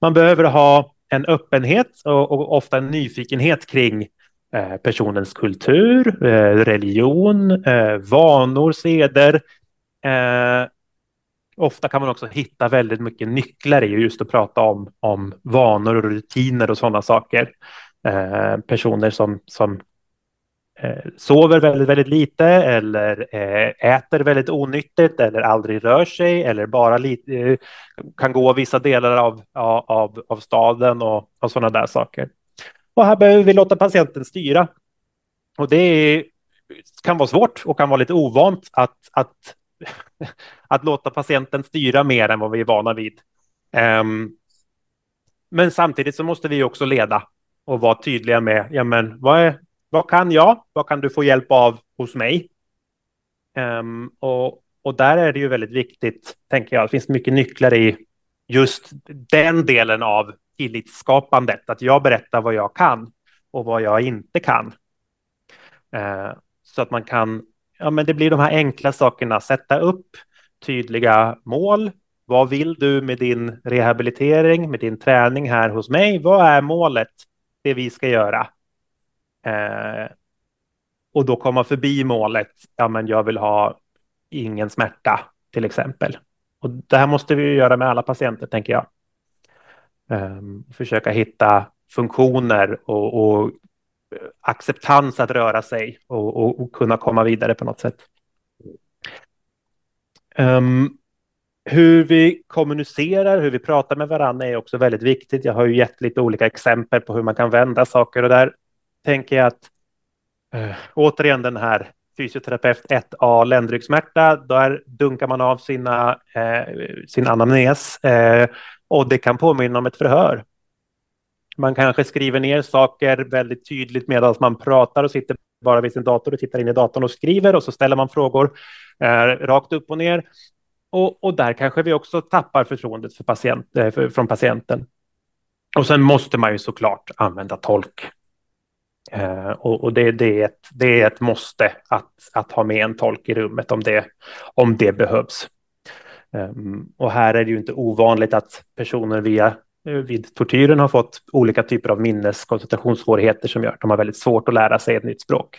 Man behöver ha en öppenhet och, och ofta en nyfikenhet kring eh, personens kultur, eh, religion, eh, vanor, seder. Eh, ofta kan man också hitta väldigt mycket nycklar i just att prata om, om vanor och rutiner och sådana saker. Eh, personer som, som Eh, sover väldigt, väldigt lite eller eh, äter väldigt onyttigt eller aldrig rör sig eller bara lite, eh, kan gå vissa delar av, av, av staden och, och sådana där saker. Och här behöver vi låta patienten styra. Och det är, kan vara svårt och kan vara lite ovant att, att, att låta patienten styra mer än vad vi är vana vid. Um, men samtidigt så måste vi också leda och vara tydliga med ja, men vad, är, vad kan jag? Vad kan du få hjälp av hos mig? Um, och, och där är det ju väldigt viktigt, tänker jag. Det finns mycket nycklar i just den delen av tillitsskapandet, att jag berättar vad jag kan och vad jag inte kan. Uh, så att man kan, ja men det blir de här enkla sakerna, sätta upp tydliga mål. Vad vill du med din rehabilitering, med din träning här hos mig? Vad är målet? det vi ska göra. Eh, och då komma förbi målet, ja men jag vill ha ingen smärta till exempel. Och det här måste vi göra med alla patienter tänker jag. Eh, försöka hitta funktioner och, och eh, acceptans att röra sig och, och, och, kunna komma vidare på något sätt. Um, hur vi kommunicerar, hur vi pratar med varandra är också väldigt viktigt. Jag har ju gett lite olika exempel på hur man kan vända saker och där tänker jag att äh, återigen den här fysioterapeut 1A ländryggsmärta, där dunkar man av sina, eh, sin anamnes eh, och det kan påminna om ett förhör. Man kanske skriver ner saker väldigt tydligt medan man pratar och sitter bara vid sin dator och tittar in i datorn och skriver och så ställer man frågor eh, rakt upp och ner och, och där kanske vi också tappar förtroendet för patient, eh, för, från patienten. Och sen måste man ju såklart använda tolk. Eh, och, och det, det, är ett, det är ett måste att, att ha med en tolk i rummet om det, om det behövs. Um, och här är det ju inte ovanligt att personer via eh, vid tortyren har fått olika typer av minnes koncentrationssvårigheter som gör att de har väldigt svårt att lära sig ett nytt språk.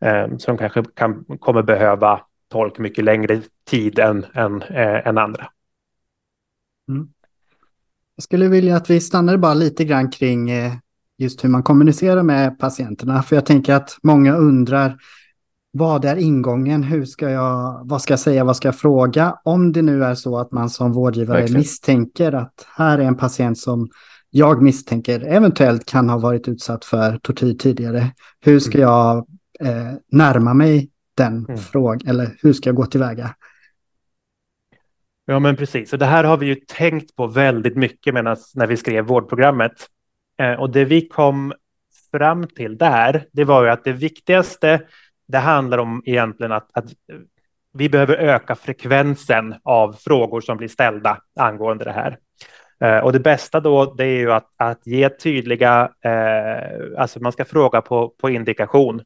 Um, så de kanske kan, kommer behöva tolk mycket längre tid än, än, äh, än andra. Mm. Jag skulle vilja att vi stannar bara lite grann kring eh, just hur man kommunicerar med patienterna. För jag tänker att många undrar vad är ingången? Hur ska jag, vad ska jag säga, vad ska jag fråga? Om det nu är så att man som vårdgivare Verkligen. misstänker att här är en patient som jag misstänker eventuellt kan ha varit utsatt för tortyr tidigare. Hur ska mm. jag eh, närma mig den mm. frågan? Eller hur ska jag gå tillväga? Ja, men precis. Och det här har vi ju tänkt på väldigt mycket menas, när vi skrev vårdprogrammet. Eh, och det vi kom fram till där, det var ju att det viktigaste, det handlar om egentligen att, att vi behöver öka frekvensen av frågor som blir ställda angående det här. Eh, och det bästa då, det är ju att, att ge tydliga, eh, alltså man ska fråga på, på indikation.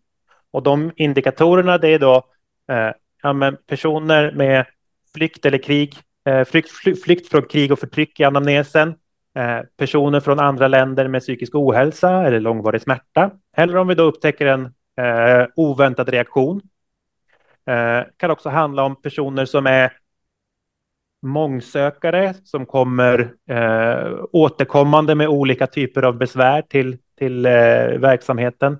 Och de indikatorerna det är då eh, ja, men personer med flykt eller krig, eh, flykt, flykt, från krig och förtryck i anamnesen, Eh, personer från andra länder med psykisk ohälsa eller långvarig smärta, eller om vi då upptäcker en eh, oväntad reaktion. Eh, kan också handla om personer som är mångsökare som kommer eh, återkommande med olika typer av besvär till, till eh, verksamheten.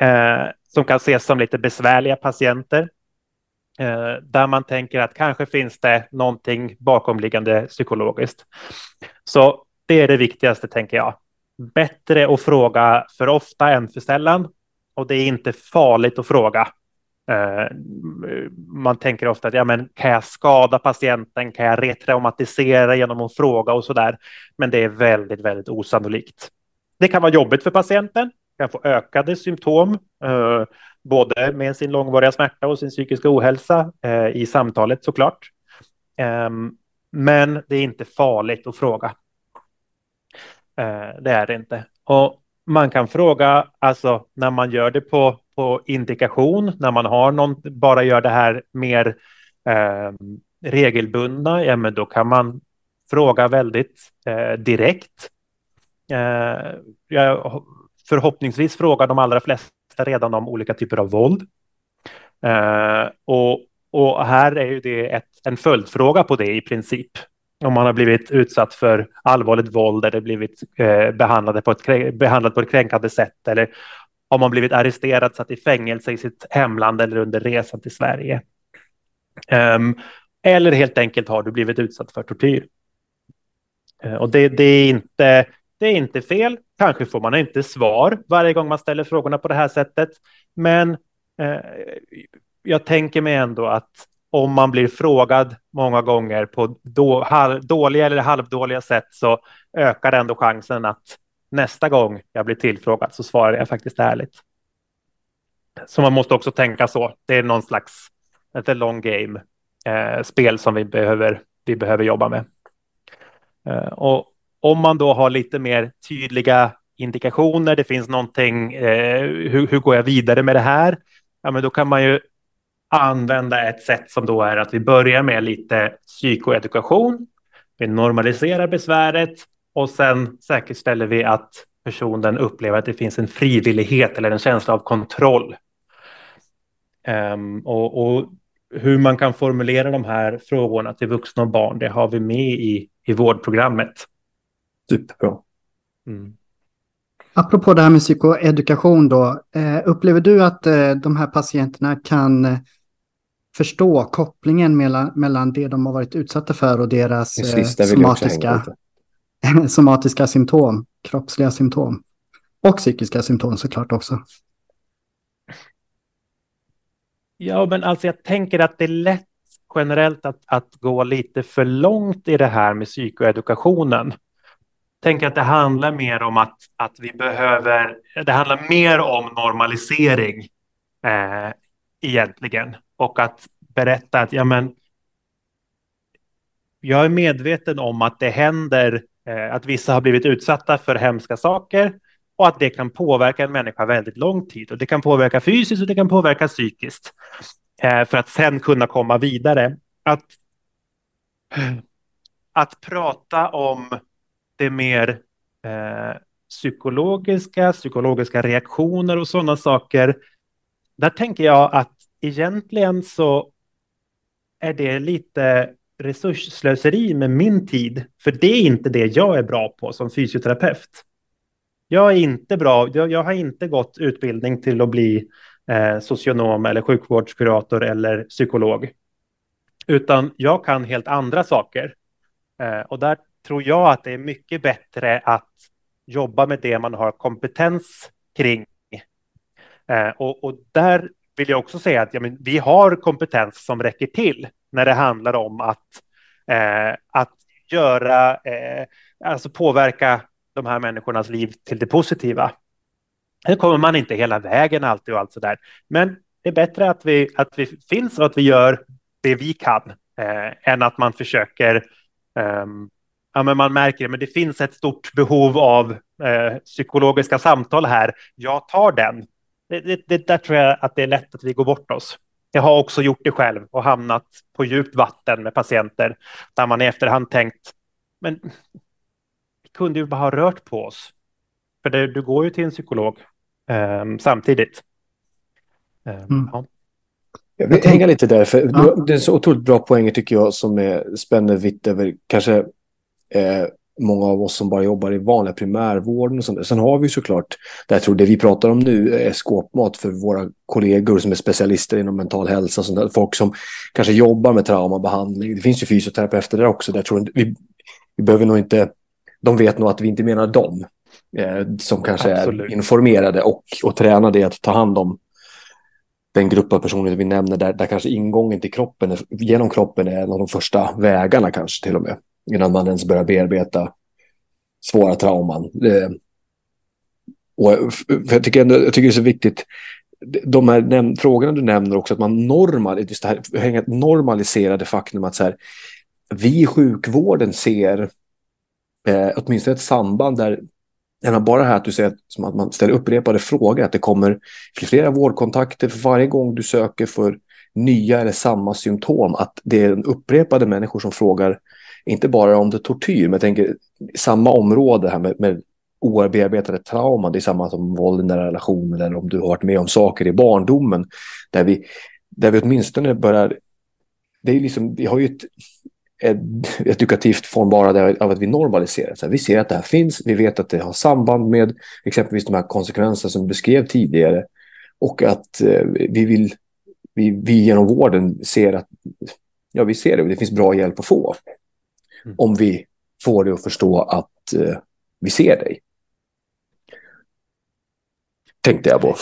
Eh, som kan ses som lite besvärliga patienter. Eh, där man tänker att kanske finns det någonting bakomliggande psykologiskt. Så det är det viktigaste, tänker jag. Bättre att fråga för ofta än för sällan. Och det är inte farligt att fråga. Eh, man tänker ofta att ja, men kan jag skada patienten? Kan jag retraumatisera genom att fråga och så där? Men det är väldigt, väldigt osannolikt. Det kan vara jobbigt för patienten, kan få ökade symptom, eh, både med sin långvariga smärta och sin psykiska ohälsa eh, i samtalet såklart. Ehm, men det är inte farligt att fråga. Eh, det är det inte. Och man kan fråga, alltså när man gör det på på indikation när man har någon, bara gör det här mer eh, regelbundna, ja men då kan man fråga väldigt eh, direkt. Eh, jag, förhoppningsvis frågar de allra flesta redan om olika typer av våld. Eh, och, och här är ju det ett, en följdfråga på det i princip. Om man har blivit utsatt för allvarligt våld eller blivit eh, behandlad, på ett, behandlad på ett kränkande sätt eller har man blivit arresterad, satt i fängelse i sitt hemland eller under resan till Sverige. Um, eller helt enkelt har du blivit utsatt för tortyr. Uh, och det, det, är inte, det är inte fel. Kanske får man inte svar varje gång man ställer frågorna på det här sättet. Men uh, jag tänker mig ändå att om man blir frågad många gånger på då, halv, dåliga eller halvdåliga sätt så ökar ändå chansen att nästa gång jag blir tillfrågad så svarar jag faktiskt ärligt. Så man måste också tänka så. Det är någon slags ett long game eh, spel som vi behöver, vi behöver jobba med. Eh, och om man då har lite mer tydliga indikationer, det finns någonting, eh, hur, hur går jag vidare med det här? Ja, men då kan man ju använda ett sätt som då är att vi börjar med lite psykoedukation. Vi normaliserar besväret och sen säkerställer vi att personen upplever att det finns en frivillighet eller en känsla av kontroll. Um, och, och, hur man kan formulera de här frågorna till vuxna och barn, det har vi med i, i vårdprogrammet. Superbra. Mm. Apropå det här med psykoedukation då, eh, upplever du att eh, de här patienterna kan eh, förstå kopplingen mellan, mellan det de har varit utsatta för och deras eh, somatiska somatiska symptom, kroppsliga symptom. Och psykiska symptom såklart också. Ja, men alltså jag tänker att det är lätt generellt att, att gå lite för långt i det här med psykoedukationen. Tänker att det handlar mer om att, att vi behöver, det handlar mer om normalisering eh, egentligen. Och att berätta att ja, men, jag är medveten om att det händer Eh, att vissa har blivit utsatta för hemska saker och att det kan påverka en människa väldigt lång tid. Och det kan påverka fysiskt och det kan påverka psykiskt. Eh, för att sen kunna komma vidare. Att, att prata om det mer eh, psykologiska, psykologiska reaktioner och sådana saker. Där tänker jag att egentligen så är det lite resursslöseri med min tid, för det är inte det jag är bra på som fysioterapeut. Jag är inte bra, jag, jag har inte gått utbildning till att bli eh, socionom eller sjukvårdskurator eller psykolog, utan jag kan helt andra saker. Eh, och där tror jag att det är mycket bättre att jobba med det man har kompetens kring. Eh, och, och där vill jag också säga att ja, men vi har kompetens som räcker till när det handlar om att, eh, att göra, eh, alltså påverka de här människornas liv till det positiva. Nu kommer man inte hela vägen alltid och allt så där, men det är bättre att vi, att vi finns och att vi gör det vi kan eh, än att man försöker ehm, ja, men man märker att det finns ett stort behov av eh, psykologiska samtal här. Jag tar den. Det, det, det, där tror jag att det är lätt att vi går bort oss. Jag har också gjort det själv och hamnat på djupt vatten med patienter där man i efterhand tänkt, men vi kunde ju bara ha rört på oss. För det, du går ju till en psykolog eh, samtidigt. Eh, mm. ja. Jag vill hänga lite där, för ja. det är så otroligt bra poänger tycker jag som är spänner vitt över kanske eh, många av oss som bara jobbar i vanliga primärvården och sånt. Sen har vi såklart, där jag tror det vi pratar om nu är skåpmat för våra kollegor som är specialister inom mental hälsa. Och sånt där. Folk som kanske jobbar med traumabehandling. Det finns ju fysioterapeuter där också. Där jag tror vi, vi behöver nog inte, de vet nog att vi inte menar dem. Eh, som kanske Absolut. är informerade och, och tränade i att ta hand om den grupp av personer vi nämner där, där kanske ingången till kroppen, genom kroppen är en av de första vägarna kanske till och med. Innan man ens börjar bearbeta svåra trauman. Och jag, tycker ändå, jag tycker det är så viktigt, de här näm- frågorna du nämner också, att man normal, just det här, normaliserar det faktum att så här, vi i sjukvården ser eh, åtminstone ett samband där bara det här att du säger att, som att man ställer upprepade frågor, att det kommer flera vårdkontakter för varje gång du söker för nya eller samma symptom, att det är upprepade människor som frågar, inte bara om det är tortyr, men jag tänker samma område här med, med obearbetade trauman, det är samma som våld i nära relationer eller om du har varit med om saker i barndomen, där vi, där vi åtminstone börjar, det är liksom, vi har ju ett edukativt formbara av att vi normaliserar. Så vi ser att det här finns, vi vet att det har samband med exempelvis de här konsekvenserna som du beskrev tidigare. Och att eh, vi, vill, vi, vi genom vården ser att ja, vi ser det, det finns bra hjälp att få. Mm. Om vi får dig att förstå att eh, vi ser dig. Tänkte jag på.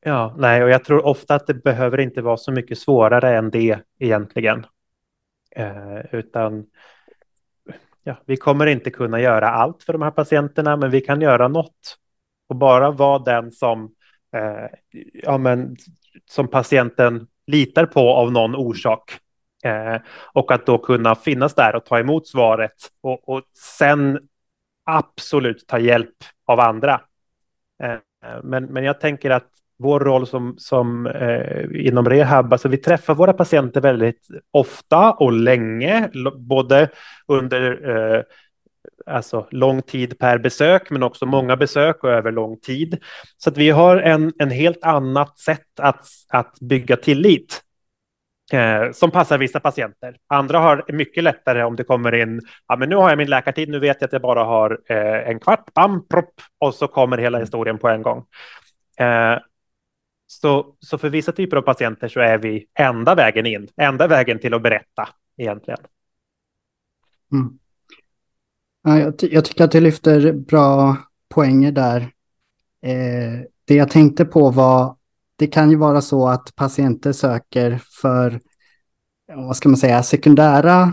Ja, nej, och jag tror ofta att det behöver inte vara så mycket svårare än det egentligen. Eh, utan ja, vi kommer inte kunna göra allt för de här patienterna, men vi kan göra något. Och bara vara den som, eh, ja, men, som patienten litar på av någon orsak. Eh, och att då kunna finnas där och ta emot svaret och, och sen absolut ta hjälp av andra. Eh, men, men jag tänker att vår roll som, som eh, inom rehab, alltså vi träffar våra patienter väldigt ofta och länge, både under eh, alltså lång tid per besök, men också många besök och över lång tid. Så att vi har en, en helt annat sätt att, att bygga tillit eh, som passar vissa patienter. Andra har mycket lättare om det kommer in, ja men nu har jag min läkartid, nu vet jag att jag bara har eh, en kvart, bam, propp, och så kommer hela historien på en gång. Eh, så, så för vissa typer av patienter så är vi enda vägen in, enda vägen till att berätta egentligen. Mm. Ja, jag, jag, tycker att du lyfter bra poänger där. Eh, det jag tänkte på var, det kan ju vara så att patienter söker för, vad ska man säga, sekundära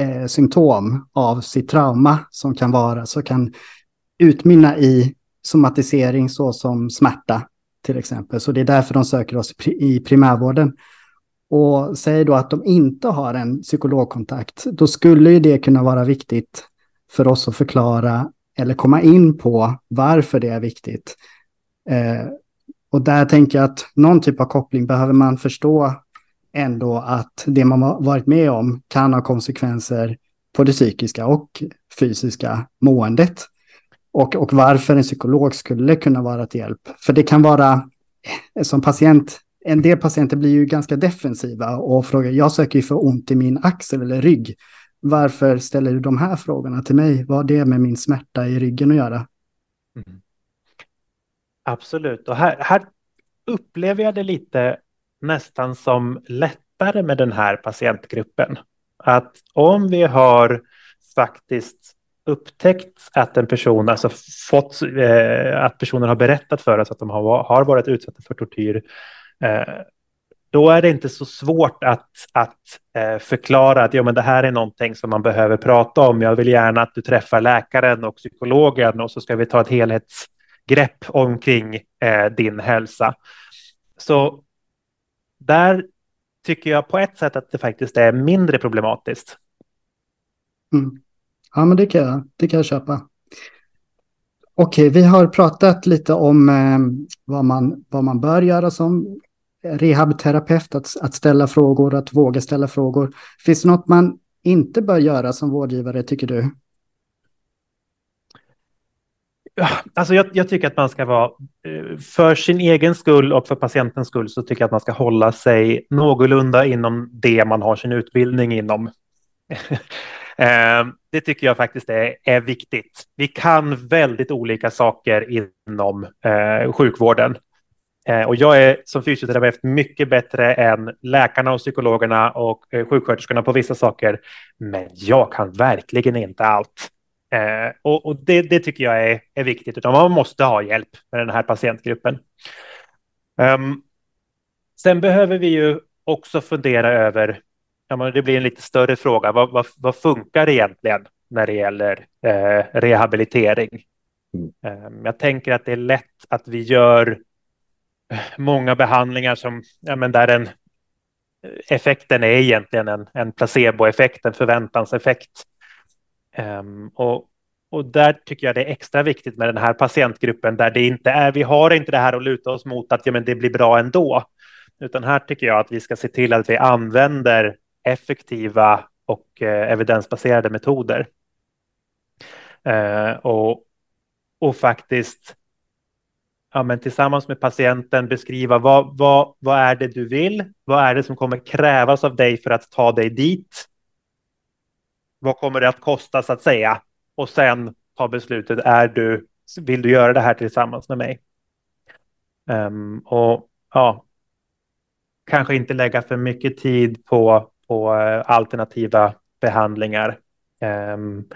eh, symptom av sitt trauma som kan vara, så kan utmynna i somatisering såsom smärta till exempel. Så det är därför de söker oss i primärvården. Och säger då att de inte har en psykologkontakt, då skulle ju det kunna vara viktigt för oss att förklara eller komma in på varför det är viktigt. Eh, och där tänker jag att någon typ av koppling behöver man förstå ändå att det man varit med om kan ha konsekvenser på det psykiska och fysiska måendet. Och, och varför en psykolog skulle kunna vara till hjälp. För det kan vara, eh, som patient, en del patienter blir ju ganska defensiva och frågar, jag söker ju för ont i min axel eller rygg. Varför ställer du de här frågorna till mig? Vad har det med min smärta i ryggen att göra? Mm. Absolut, och här, här upplever jag det lite nästan som lättare med den här patientgruppen. Att om vi har faktiskt upptäckt att en person, alltså fått, eh, att personen har berättat för oss att de har, har varit utsatta för tortyr, eh, då är det inte så svårt att, att eh, förklara att ja, men det här är någonting som man behöver prata om. Jag vill gärna att du träffar läkaren och psykologen och så ska vi ta ett helhets grepp omkring eh, din hälsa. Så där tycker jag på ett sätt att det faktiskt är mindre problematiskt. Mm. Ja, men det kan jag, det kan jag köpa. Okej, vi har pratat lite om eh, vad, man, vad man bör göra som rehabterapeut, att, att ställa frågor, att våga ställa frågor. Finns det något man inte bör göra som vårdgivare, tycker du? Alltså jag, jag, tycker att man ska vara, eh, för sin egen skull och för patientens skull, så tycker jag att man ska hålla sig någorlunda inom det man har sin utbildning inom. Eh, det tycker jag faktiskt är, är viktigt. Vi kan väldigt olika saker inom eh, sjukvården. Eh, och jag är som fysioterapeut mycket bättre än läkarna och psykologerna och eh, sjuksköterskorna på vissa saker. Men jag kan verkligen inte allt. Eh, och, och det, det, tycker jag är, är viktigt, utan man måste ha hjälp med den här patientgruppen. Um, Sen behöver vi ju också fundera över, ja, men det blir en lite större fråga, vad, vad, vad funkar egentligen när det gäller eh, rehabilitering? Mm. Eh, jag tänker att det är lätt att vi gör många behandlingar som, ja, men där en, effekten är egentligen en, en placeboeffekt, en förväntanseffekt. Um, och, och där tycker jag det är extra viktigt med den här patientgruppen där det inte är, vi har inte det här att luta oss mot att ja, men det blir bra ändå. Utan här tycker jag att vi ska se till att vi använder effektiva och eh, evidensbaserade metoder. Eh, och, och faktiskt ja, men tillsammans med patienten beskriva vad, vad, vad är det du vill? Vad är det som kommer krävas av dig för att ta dig dit? Vad kommer det att kosta så att säga? Och sen ta beslutet, är du, vill du göra det här tillsammans med mig? Um, och ja, kanske inte lägga för mycket tid på, på eh, alternativa behandlingar. Um,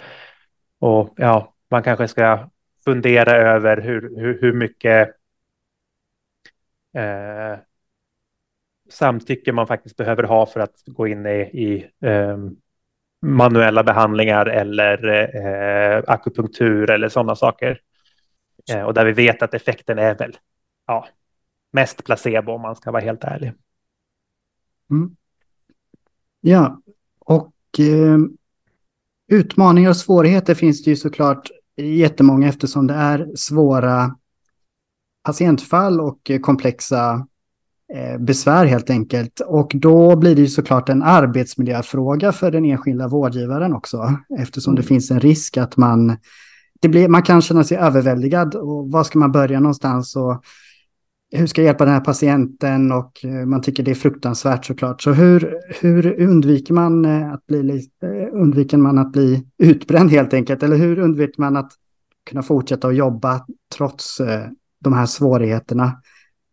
och ja, man kanske ska fundera över hur, hur, hur mycket eh, samtycke man faktiskt behöver ha för att gå in i, i eh, manuella behandlingar eller eh, akupunktur eller sådana saker. Eh, och där vi vet att effekten är väl ja, mest placebo om man ska vara helt ärlig. Mm. Ja, och eh, utmaningar och svårigheter finns det ju såklart jättemånga eftersom det är svåra patientfall och komplexa besvär helt enkelt. Och då blir det ju såklart en arbetsmiljöfråga för den enskilda vårdgivaren också, eftersom det mm. finns en risk att man, det blir, man kan känna sig överväldigad och var ska man börja någonstans och hur ska jag hjälpa den här patienten och eh, man tycker det är fruktansvärt såklart. Så hur, hur undviker man eh, att bli, undviker man att bli utbränd helt enkelt? Eller hur undviker man att kunna fortsätta att jobba trots de här svårigheterna.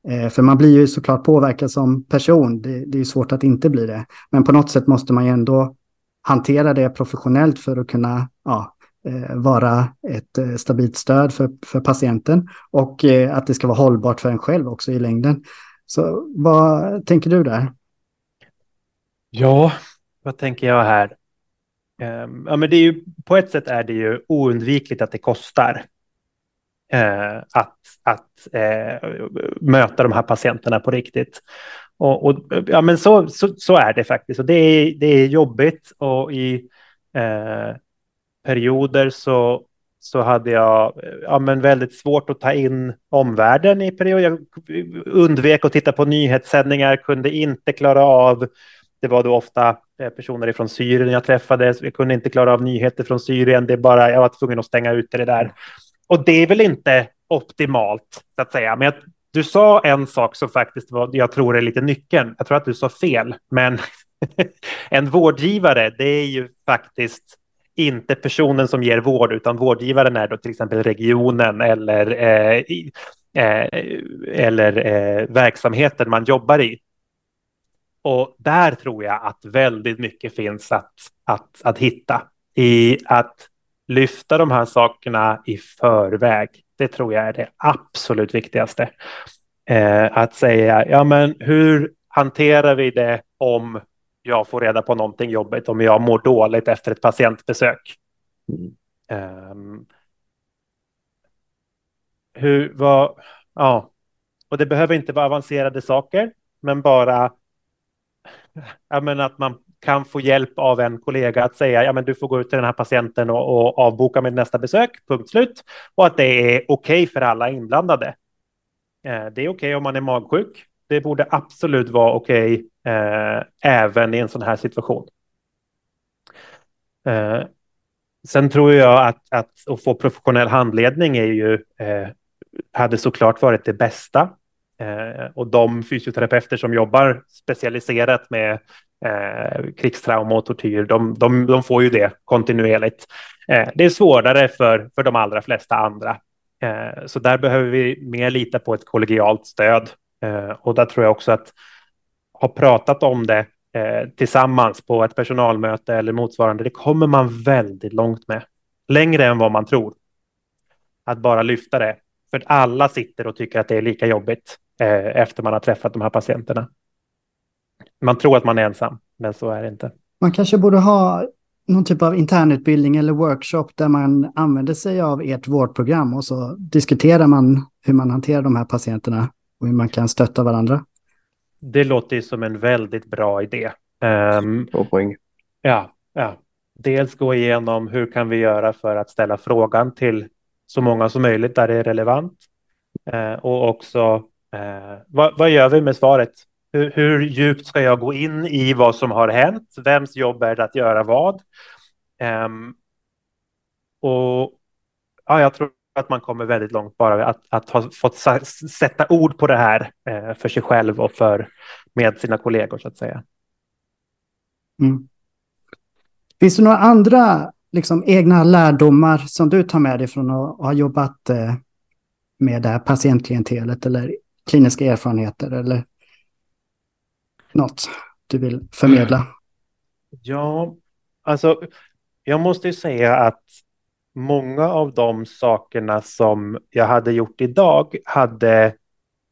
Eh, för man blir ju såklart påverkad som person. Det, det är svårt att inte bli det. Men på något sätt måste man ju ändå hantera det professionellt för att kunna ja, eh, vara ett eh, stabilt stöd för, för patienten och att det ska vara hållbart för en själv också i längden. Så vad tänker du där? Ja, vad tänker jag här? Ehm, ja, men det är ju, på ett sätt är det ju oundvikligt att det kostar Eh, att, att eh, möta de här patienterna på riktigt. Och, och, ja, men så, så, så, är det faktiskt. Och det, är, det är jobbigt och i eh, perioder så, så hade jag ja, men väldigt svårt att ta in omvärlden i perioder. Jag undvek att titta på nyhetssändningar, kunde inte klara av det var då ofta eh, personer från Syrien jag träffade. Vi kunde inte klara av nyheter från Syrien. Det är bara, jag var tvungen att stänga ute det där. Och det är väl inte optimalt, så att säga. Men jag, du sa en sak som faktiskt var, jag tror är lite nyckeln. Jag tror att du sa fel, men en vårdgivare, det är ju faktiskt inte personen som ger vård, utan vårdgivaren är då till exempel regionen eller, eh, eh, eller eh, verksamheten man jobbar i. Och där tror jag att väldigt mycket finns att, att, att hitta i att lyfta de här sakerna i förväg. Det tror jag är det absolut viktigaste. Eh, att säga, ja men hur hanterar vi det om jag får reda på någonting jobbigt, om jag mår dåligt efter ett patientbesök? Mm. Um, hur, vad, ja, och det behöver inte vara avancerade saker, men bara ja, men att man kan få hjälp av en kollega att säga ja, men du får gå ut till den här patienten och, och avboka med nästa besök, punkt slut. Och att det är okej okay för alla inblandade. Eh, det är okej okay om man är magsjuk. Det borde absolut vara okej okay, eh, även i en sån här situation. Eh, sen tror jag att, att, att få professionell handledning är ju, eh, hade såklart varit det bästa. Eh, och de fysioterapeuter som jobbar specialiserat med eh, krigstrauma och tortyr, de, de, de, får ju det kontinuerligt. Eh, det är svårare för, för de allra flesta andra. Eh, så där behöver vi mer lita på ett kollegialt stöd. Eh, och där tror jag också att ha pratat om det eh, tillsammans på ett personalmöte eller motsvarande, det kommer man väldigt långt med. Längre än vad man tror. Att bara lyfta det. För alla sitter och tycker att det är lika jobbigt efter man har träffat de här patienterna. man tror att man är ensam, men så är det inte. Man kanske borde ha någon typ av internutbildning eller workshop där man använder sig av ert vårdprogram och så diskuterar man hur man hanterar de här patienterna och hur man kan stötta varandra. Det låter ju som en väldigt bra idé. Um, Bra poäng. Ja, ja. Dels gå igenom hur kan vi göra för att ställa frågan till så många som möjligt där det är relevant. Uh, och också Eh, vad, vad, gör vi med svaret? Hur, hur, djupt ska jag gå in i vad som har hänt? Vems jobb är det att göra vad? Eh, och ja, jag tror att man kommer väldigt långt bara att, att ha fått sätta ord på det här eh, för sig själv och för med sina kollegor så att säga. Mm. Finns det några andra liksom, egna lärdomar som du tar med dig från att ha jobbat eh, med det här patientklientelet eller kliniska erfarenheter eller något du vill förmedla? Ja, alltså jag måste ju säga att många av de sakerna som jag hade gjort idag hade,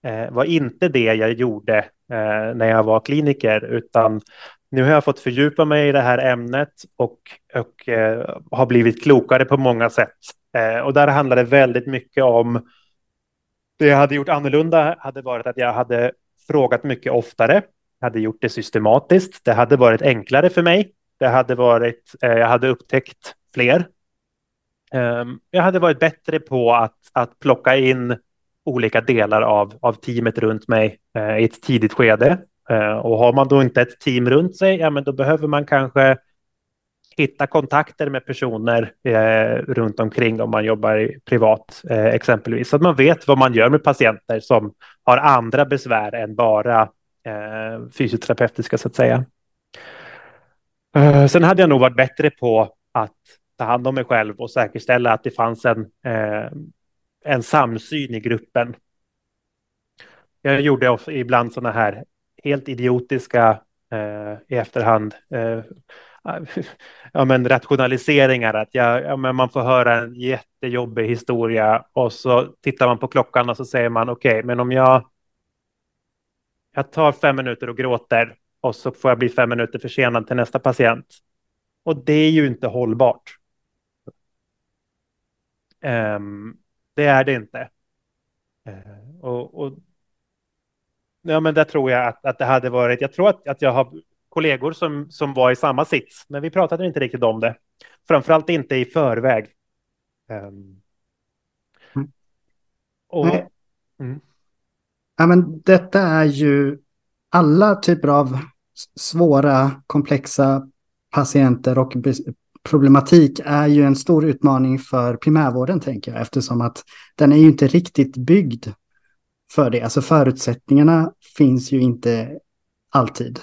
eh, var inte det jag gjorde eh, när jag var kliniker, utan nu har jag fått fördjupa mig i det här ämnet och, och eh, har blivit klokare på många sätt. Eh, och där handlar det väldigt mycket om det jag hade gjort annorlunda hade varit att jag hade frågat mycket oftare, hade gjort det systematiskt. Det hade varit enklare för mig. Det hade varit, eh, jag hade upptäckt fler. Um, jag hade varit bättre på att, att plocka in olika delar av, av teamet runt mig eh, i ett tidigt skede Eh, och har man då inte ett team runt sig, ja, men då behöver man kanske hitta kontakter med personer eh, runt omkring om man jobbar privat eh, exempelvis. Så att man vet vad man gör med patienter som har andra besvär än bara eh, fysioterapeutiska så att säga. Eh, sen hade jag nog varit bättre på att ta hand om mig själv och säkerställa att det fanns en, eh, en samsyn i gruppen. Jag gjorde ibland sådana här helt idiotiska eh, i efterhand. Eh, Ja, men rationaliseringar, att jag, ja, men man får höra en jättejobbig historia och så tittar man på klockan och så säger man okej, okay, men om jag, jag tar fem minuter och gråter och så får jag bli fem minuter försenad till nästa patient. Och det är ju inte hållbart. Um, det är det inte. Uh, och, och Ja, men där tror jag att, att det hade varit. Jag tror att, att jag har kollegor som, som var i samma sits, men vi pratade inte riktigt om det. Framförallt inte i förväg. Um, och, mm. Ja, men detta är ju alla typer av svåra, komplexa patienter och problematik är ju en stor utmaning för primärvården, tänker jag, eftersom att den är ju inte riktigt byggd för det. Alltså förutsättningarna finns ju inte alltid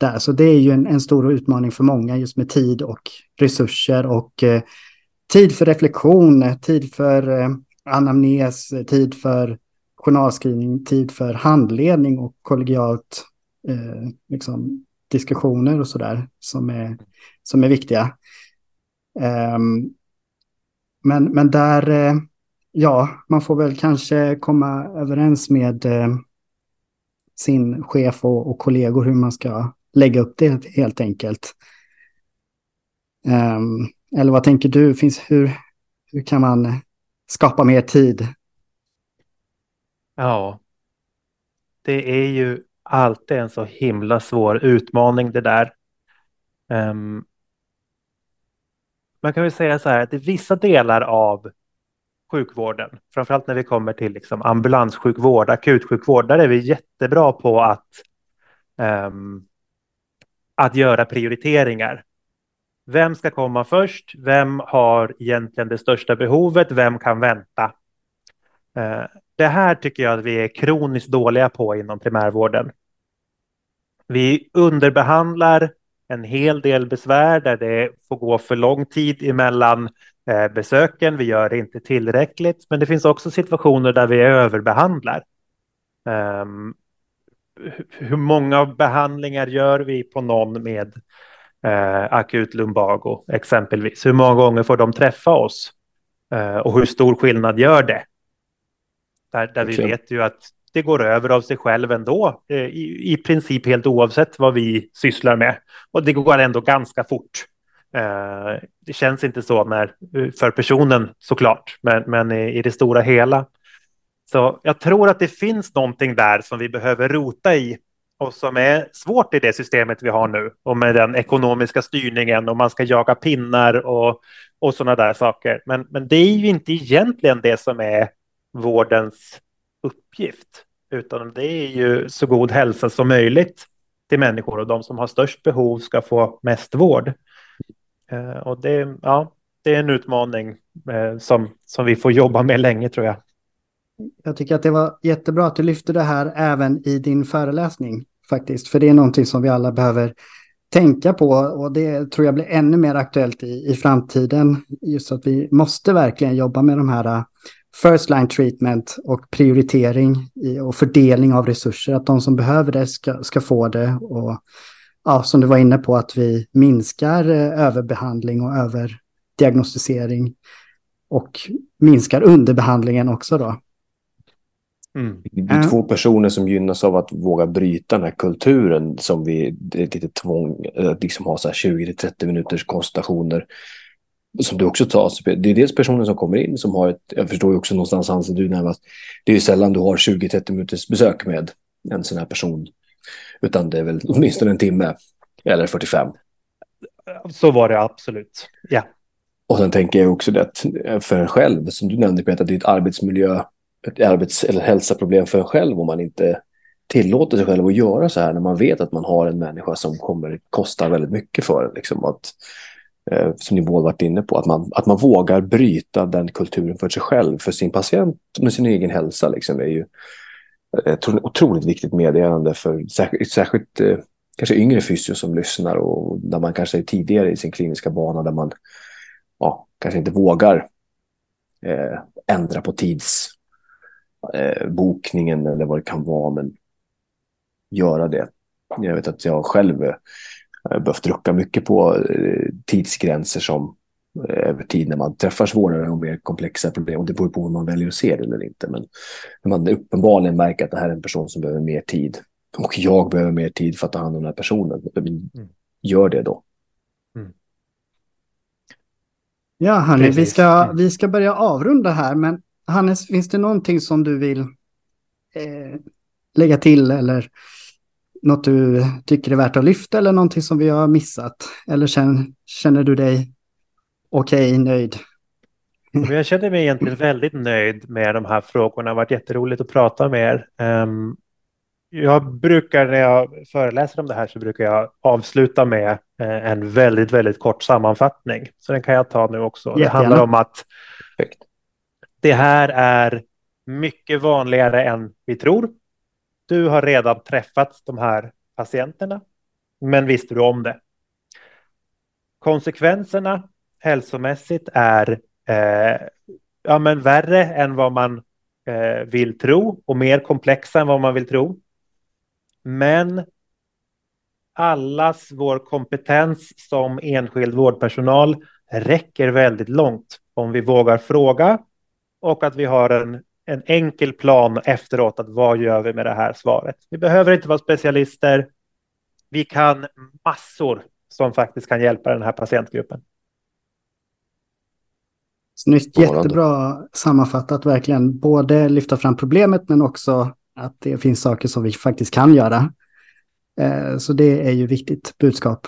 där. Så det är ju en, en stor utmaning för många just med tid och resurser och eh, tid för reflektion, tid för eh, anamnes, tid för journalskrivning, tid för handledning och kollegialt eh, liksom, diskussioner och sådär som är, som är viktiga. Um, men, men där, eh, ja, man får väl kanske komma överens med eh, sin chef och, och, kollegor hur man ska lägga upp det helt enkelt. Um, eller vad tänker du? Finns, hur, hur kan man skapa mer tid? Ja, det är ju alltid en så himla svår utmaning det där. Um, man kan väl säga så här att i vissa delar av sjukvården, framförallt när vi kommer till liksom ambulanssjukvård, akutsjukvård, där är vi jättebra på att, um, att göra prioriteringar. Vem ska komma först? Vem har egentligen det största behovet? Vem kan vänta? Eh, det här tycker jag att vi är kroniskt dåliga på inom primärvården. Vi underbehandlar en hel del besvär där det får gå för lång tid emellan eh, besöken, vi gör det inte tillräckligt, men det finns också situationer där vi överbehandlar. Ehm, hur många behandlingar gör vi på någon med uh, akut lumbago exempelvis? Hur många gånger får de träffa oss? Uh, och hur stor skillnad gör det? Där, där vi vet ju att det går över av sig själv ändå, eh, i, i princip helt oavsett vad vi sysslar med. Och det går ändå ganska fort. Eh, det känns inte så när, för personen såklart, men, men i, i det stora hela. Så jag tror att det finns någonting där som vi behöver rota i och som är svårt i det systemet vi har nu och med den ekonomiska styrningen och man ska jaga pinnar och, och sådana där saker. Men, men det är ju inte egentligen det som är vårdens uppgift, utan det är ju så god hälsa som möjligt till människor och de som har störst behov ska få mest vård. Eh, och det, ja, det är en utmaning eh, som, som vi får jobba med länge tror jag. Jag tycker att det var jättebra att du lyfte det här även i din föreläsning faktiskt. För det är någonting som vi alla behöver tänka på och det tror jag blir ännu mer aktuellt i, i framtiden. Just att vi måste verkligen jobba med de här äh, first line treatment och prioritering i, och fördelning av resurser. Att de som behöver det ska, ska få det. Och ja, som du var inne på, att vi minskar äh, överbehandling och överdiagnostisering. Och minskar underbehandlingen också då. Mm. Det är två personer som gynnas av att våga bryta den här kulturen som vi, det är lite tvång, att liksom ha så här 20-30 minuters konsultationer. Som du också tar, det är dels personer som kommer in som har ett, jag förstår ju också någonstans Hans, du närmast, det är ju sällan du har 20-30 minuters besök med en sån här person. Utan det är väl åtminstone en timme, eller 45. Så var det absolut, ja. Och sen tänker jag också det att för en själv, som du nämnde Peter, det är ett arbetsmiljö ett arbets eller hälsoproblem för en själv om man inte tillåter sig själv att göra så här när man vet att man har en människa som kommer kosta väldigt mycket för en. Liksom att, eh, som ni båda varit inne på, att man, att man vågar bryta den kulturen för sig själv, för sin patient, med sin egen hälsa. Liksom, det är ju eh, ett otroligt viktigt meddelande för särskilt, särskilt eh, kanske yngre fysio som lyssnar och där man kanske är tidigare i sin kliniska bana där man ja, kanske inte vågar eh, ändra på tids eh, bokningen eller vad det kan vara, men göra det. Jag vet att jag själv eh, behövt rucka mycket på eh, tidsgränser som eh, över tid när man träffar svårare och mer komplexa problem. Och det beror på om man väljer att se det eller inte. Men när man uppenbarligen märker att det här är en person som behöver mer tid och jag behöver mer tid för att ta hand om den här personen. Mm. Gör det då. Mm. Ja, hörni, vi ska, vi ska börja avrunda här, men Hannes, finns det någonting som du vill eh, lägga till eller något du tycker är värt att lyfta eller någonting som vi har missat? Eller känner, känner du dig okej, okay, nöjd? Jag känner mig egentligen väldigt nöjd med de här frågorna. Det har varit jätteroligt att prata med er. Um, jag brukar när jag föreläser om det här så brukar jag avsluta med eh, en väldigt, väldigt kort sammanfattning. Så den kan jag ta nu också. Jättegärna. Det handlar om att Perfekt. Det här är mycket vanligare än vi tror. Du har redan träffat de här patienterna, men visste du om det? Konsekvenserna hälsomässigt är eh, ja, men värre än vad man eh, vill tro och mer komplexa än vad man vill tro. Men allas vår kompetens som enskild vårdpersonal räcker väldigt långt om vi vågar fråga och att vi har en, en enkel plan efteråt att vad gör vi med det här svaret. Vi behöver inte vara specialister. Vi kan massor som faktiskt kan hjälpa den här patientgruppen. Snyggt, jättebra sammanfattat verkligen. Både lyfta fram problemet men också att det finns saker som vi faktiskt kan göra. Eh, så det är ju viktigt budskap.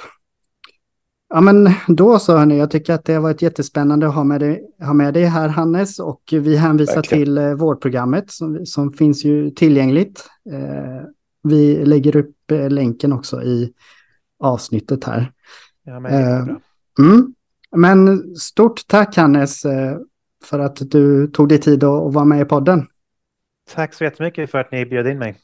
Ja, men då så hörni, jag tycker att det har varit jättespännande att ha med dig, ha med dig här Hannes och vi hänvisar Verkligen. till eh, vårdprogrammet som, som finns ju tillgängligt. Eh, vi lägger upp eh, länken också i avsnittet här. Ja, men, eh, mm. men stort tack Hannes eh, för att du tog dig tid att vara med i podden. Tack så jättemycket för att ni bjöd in mig.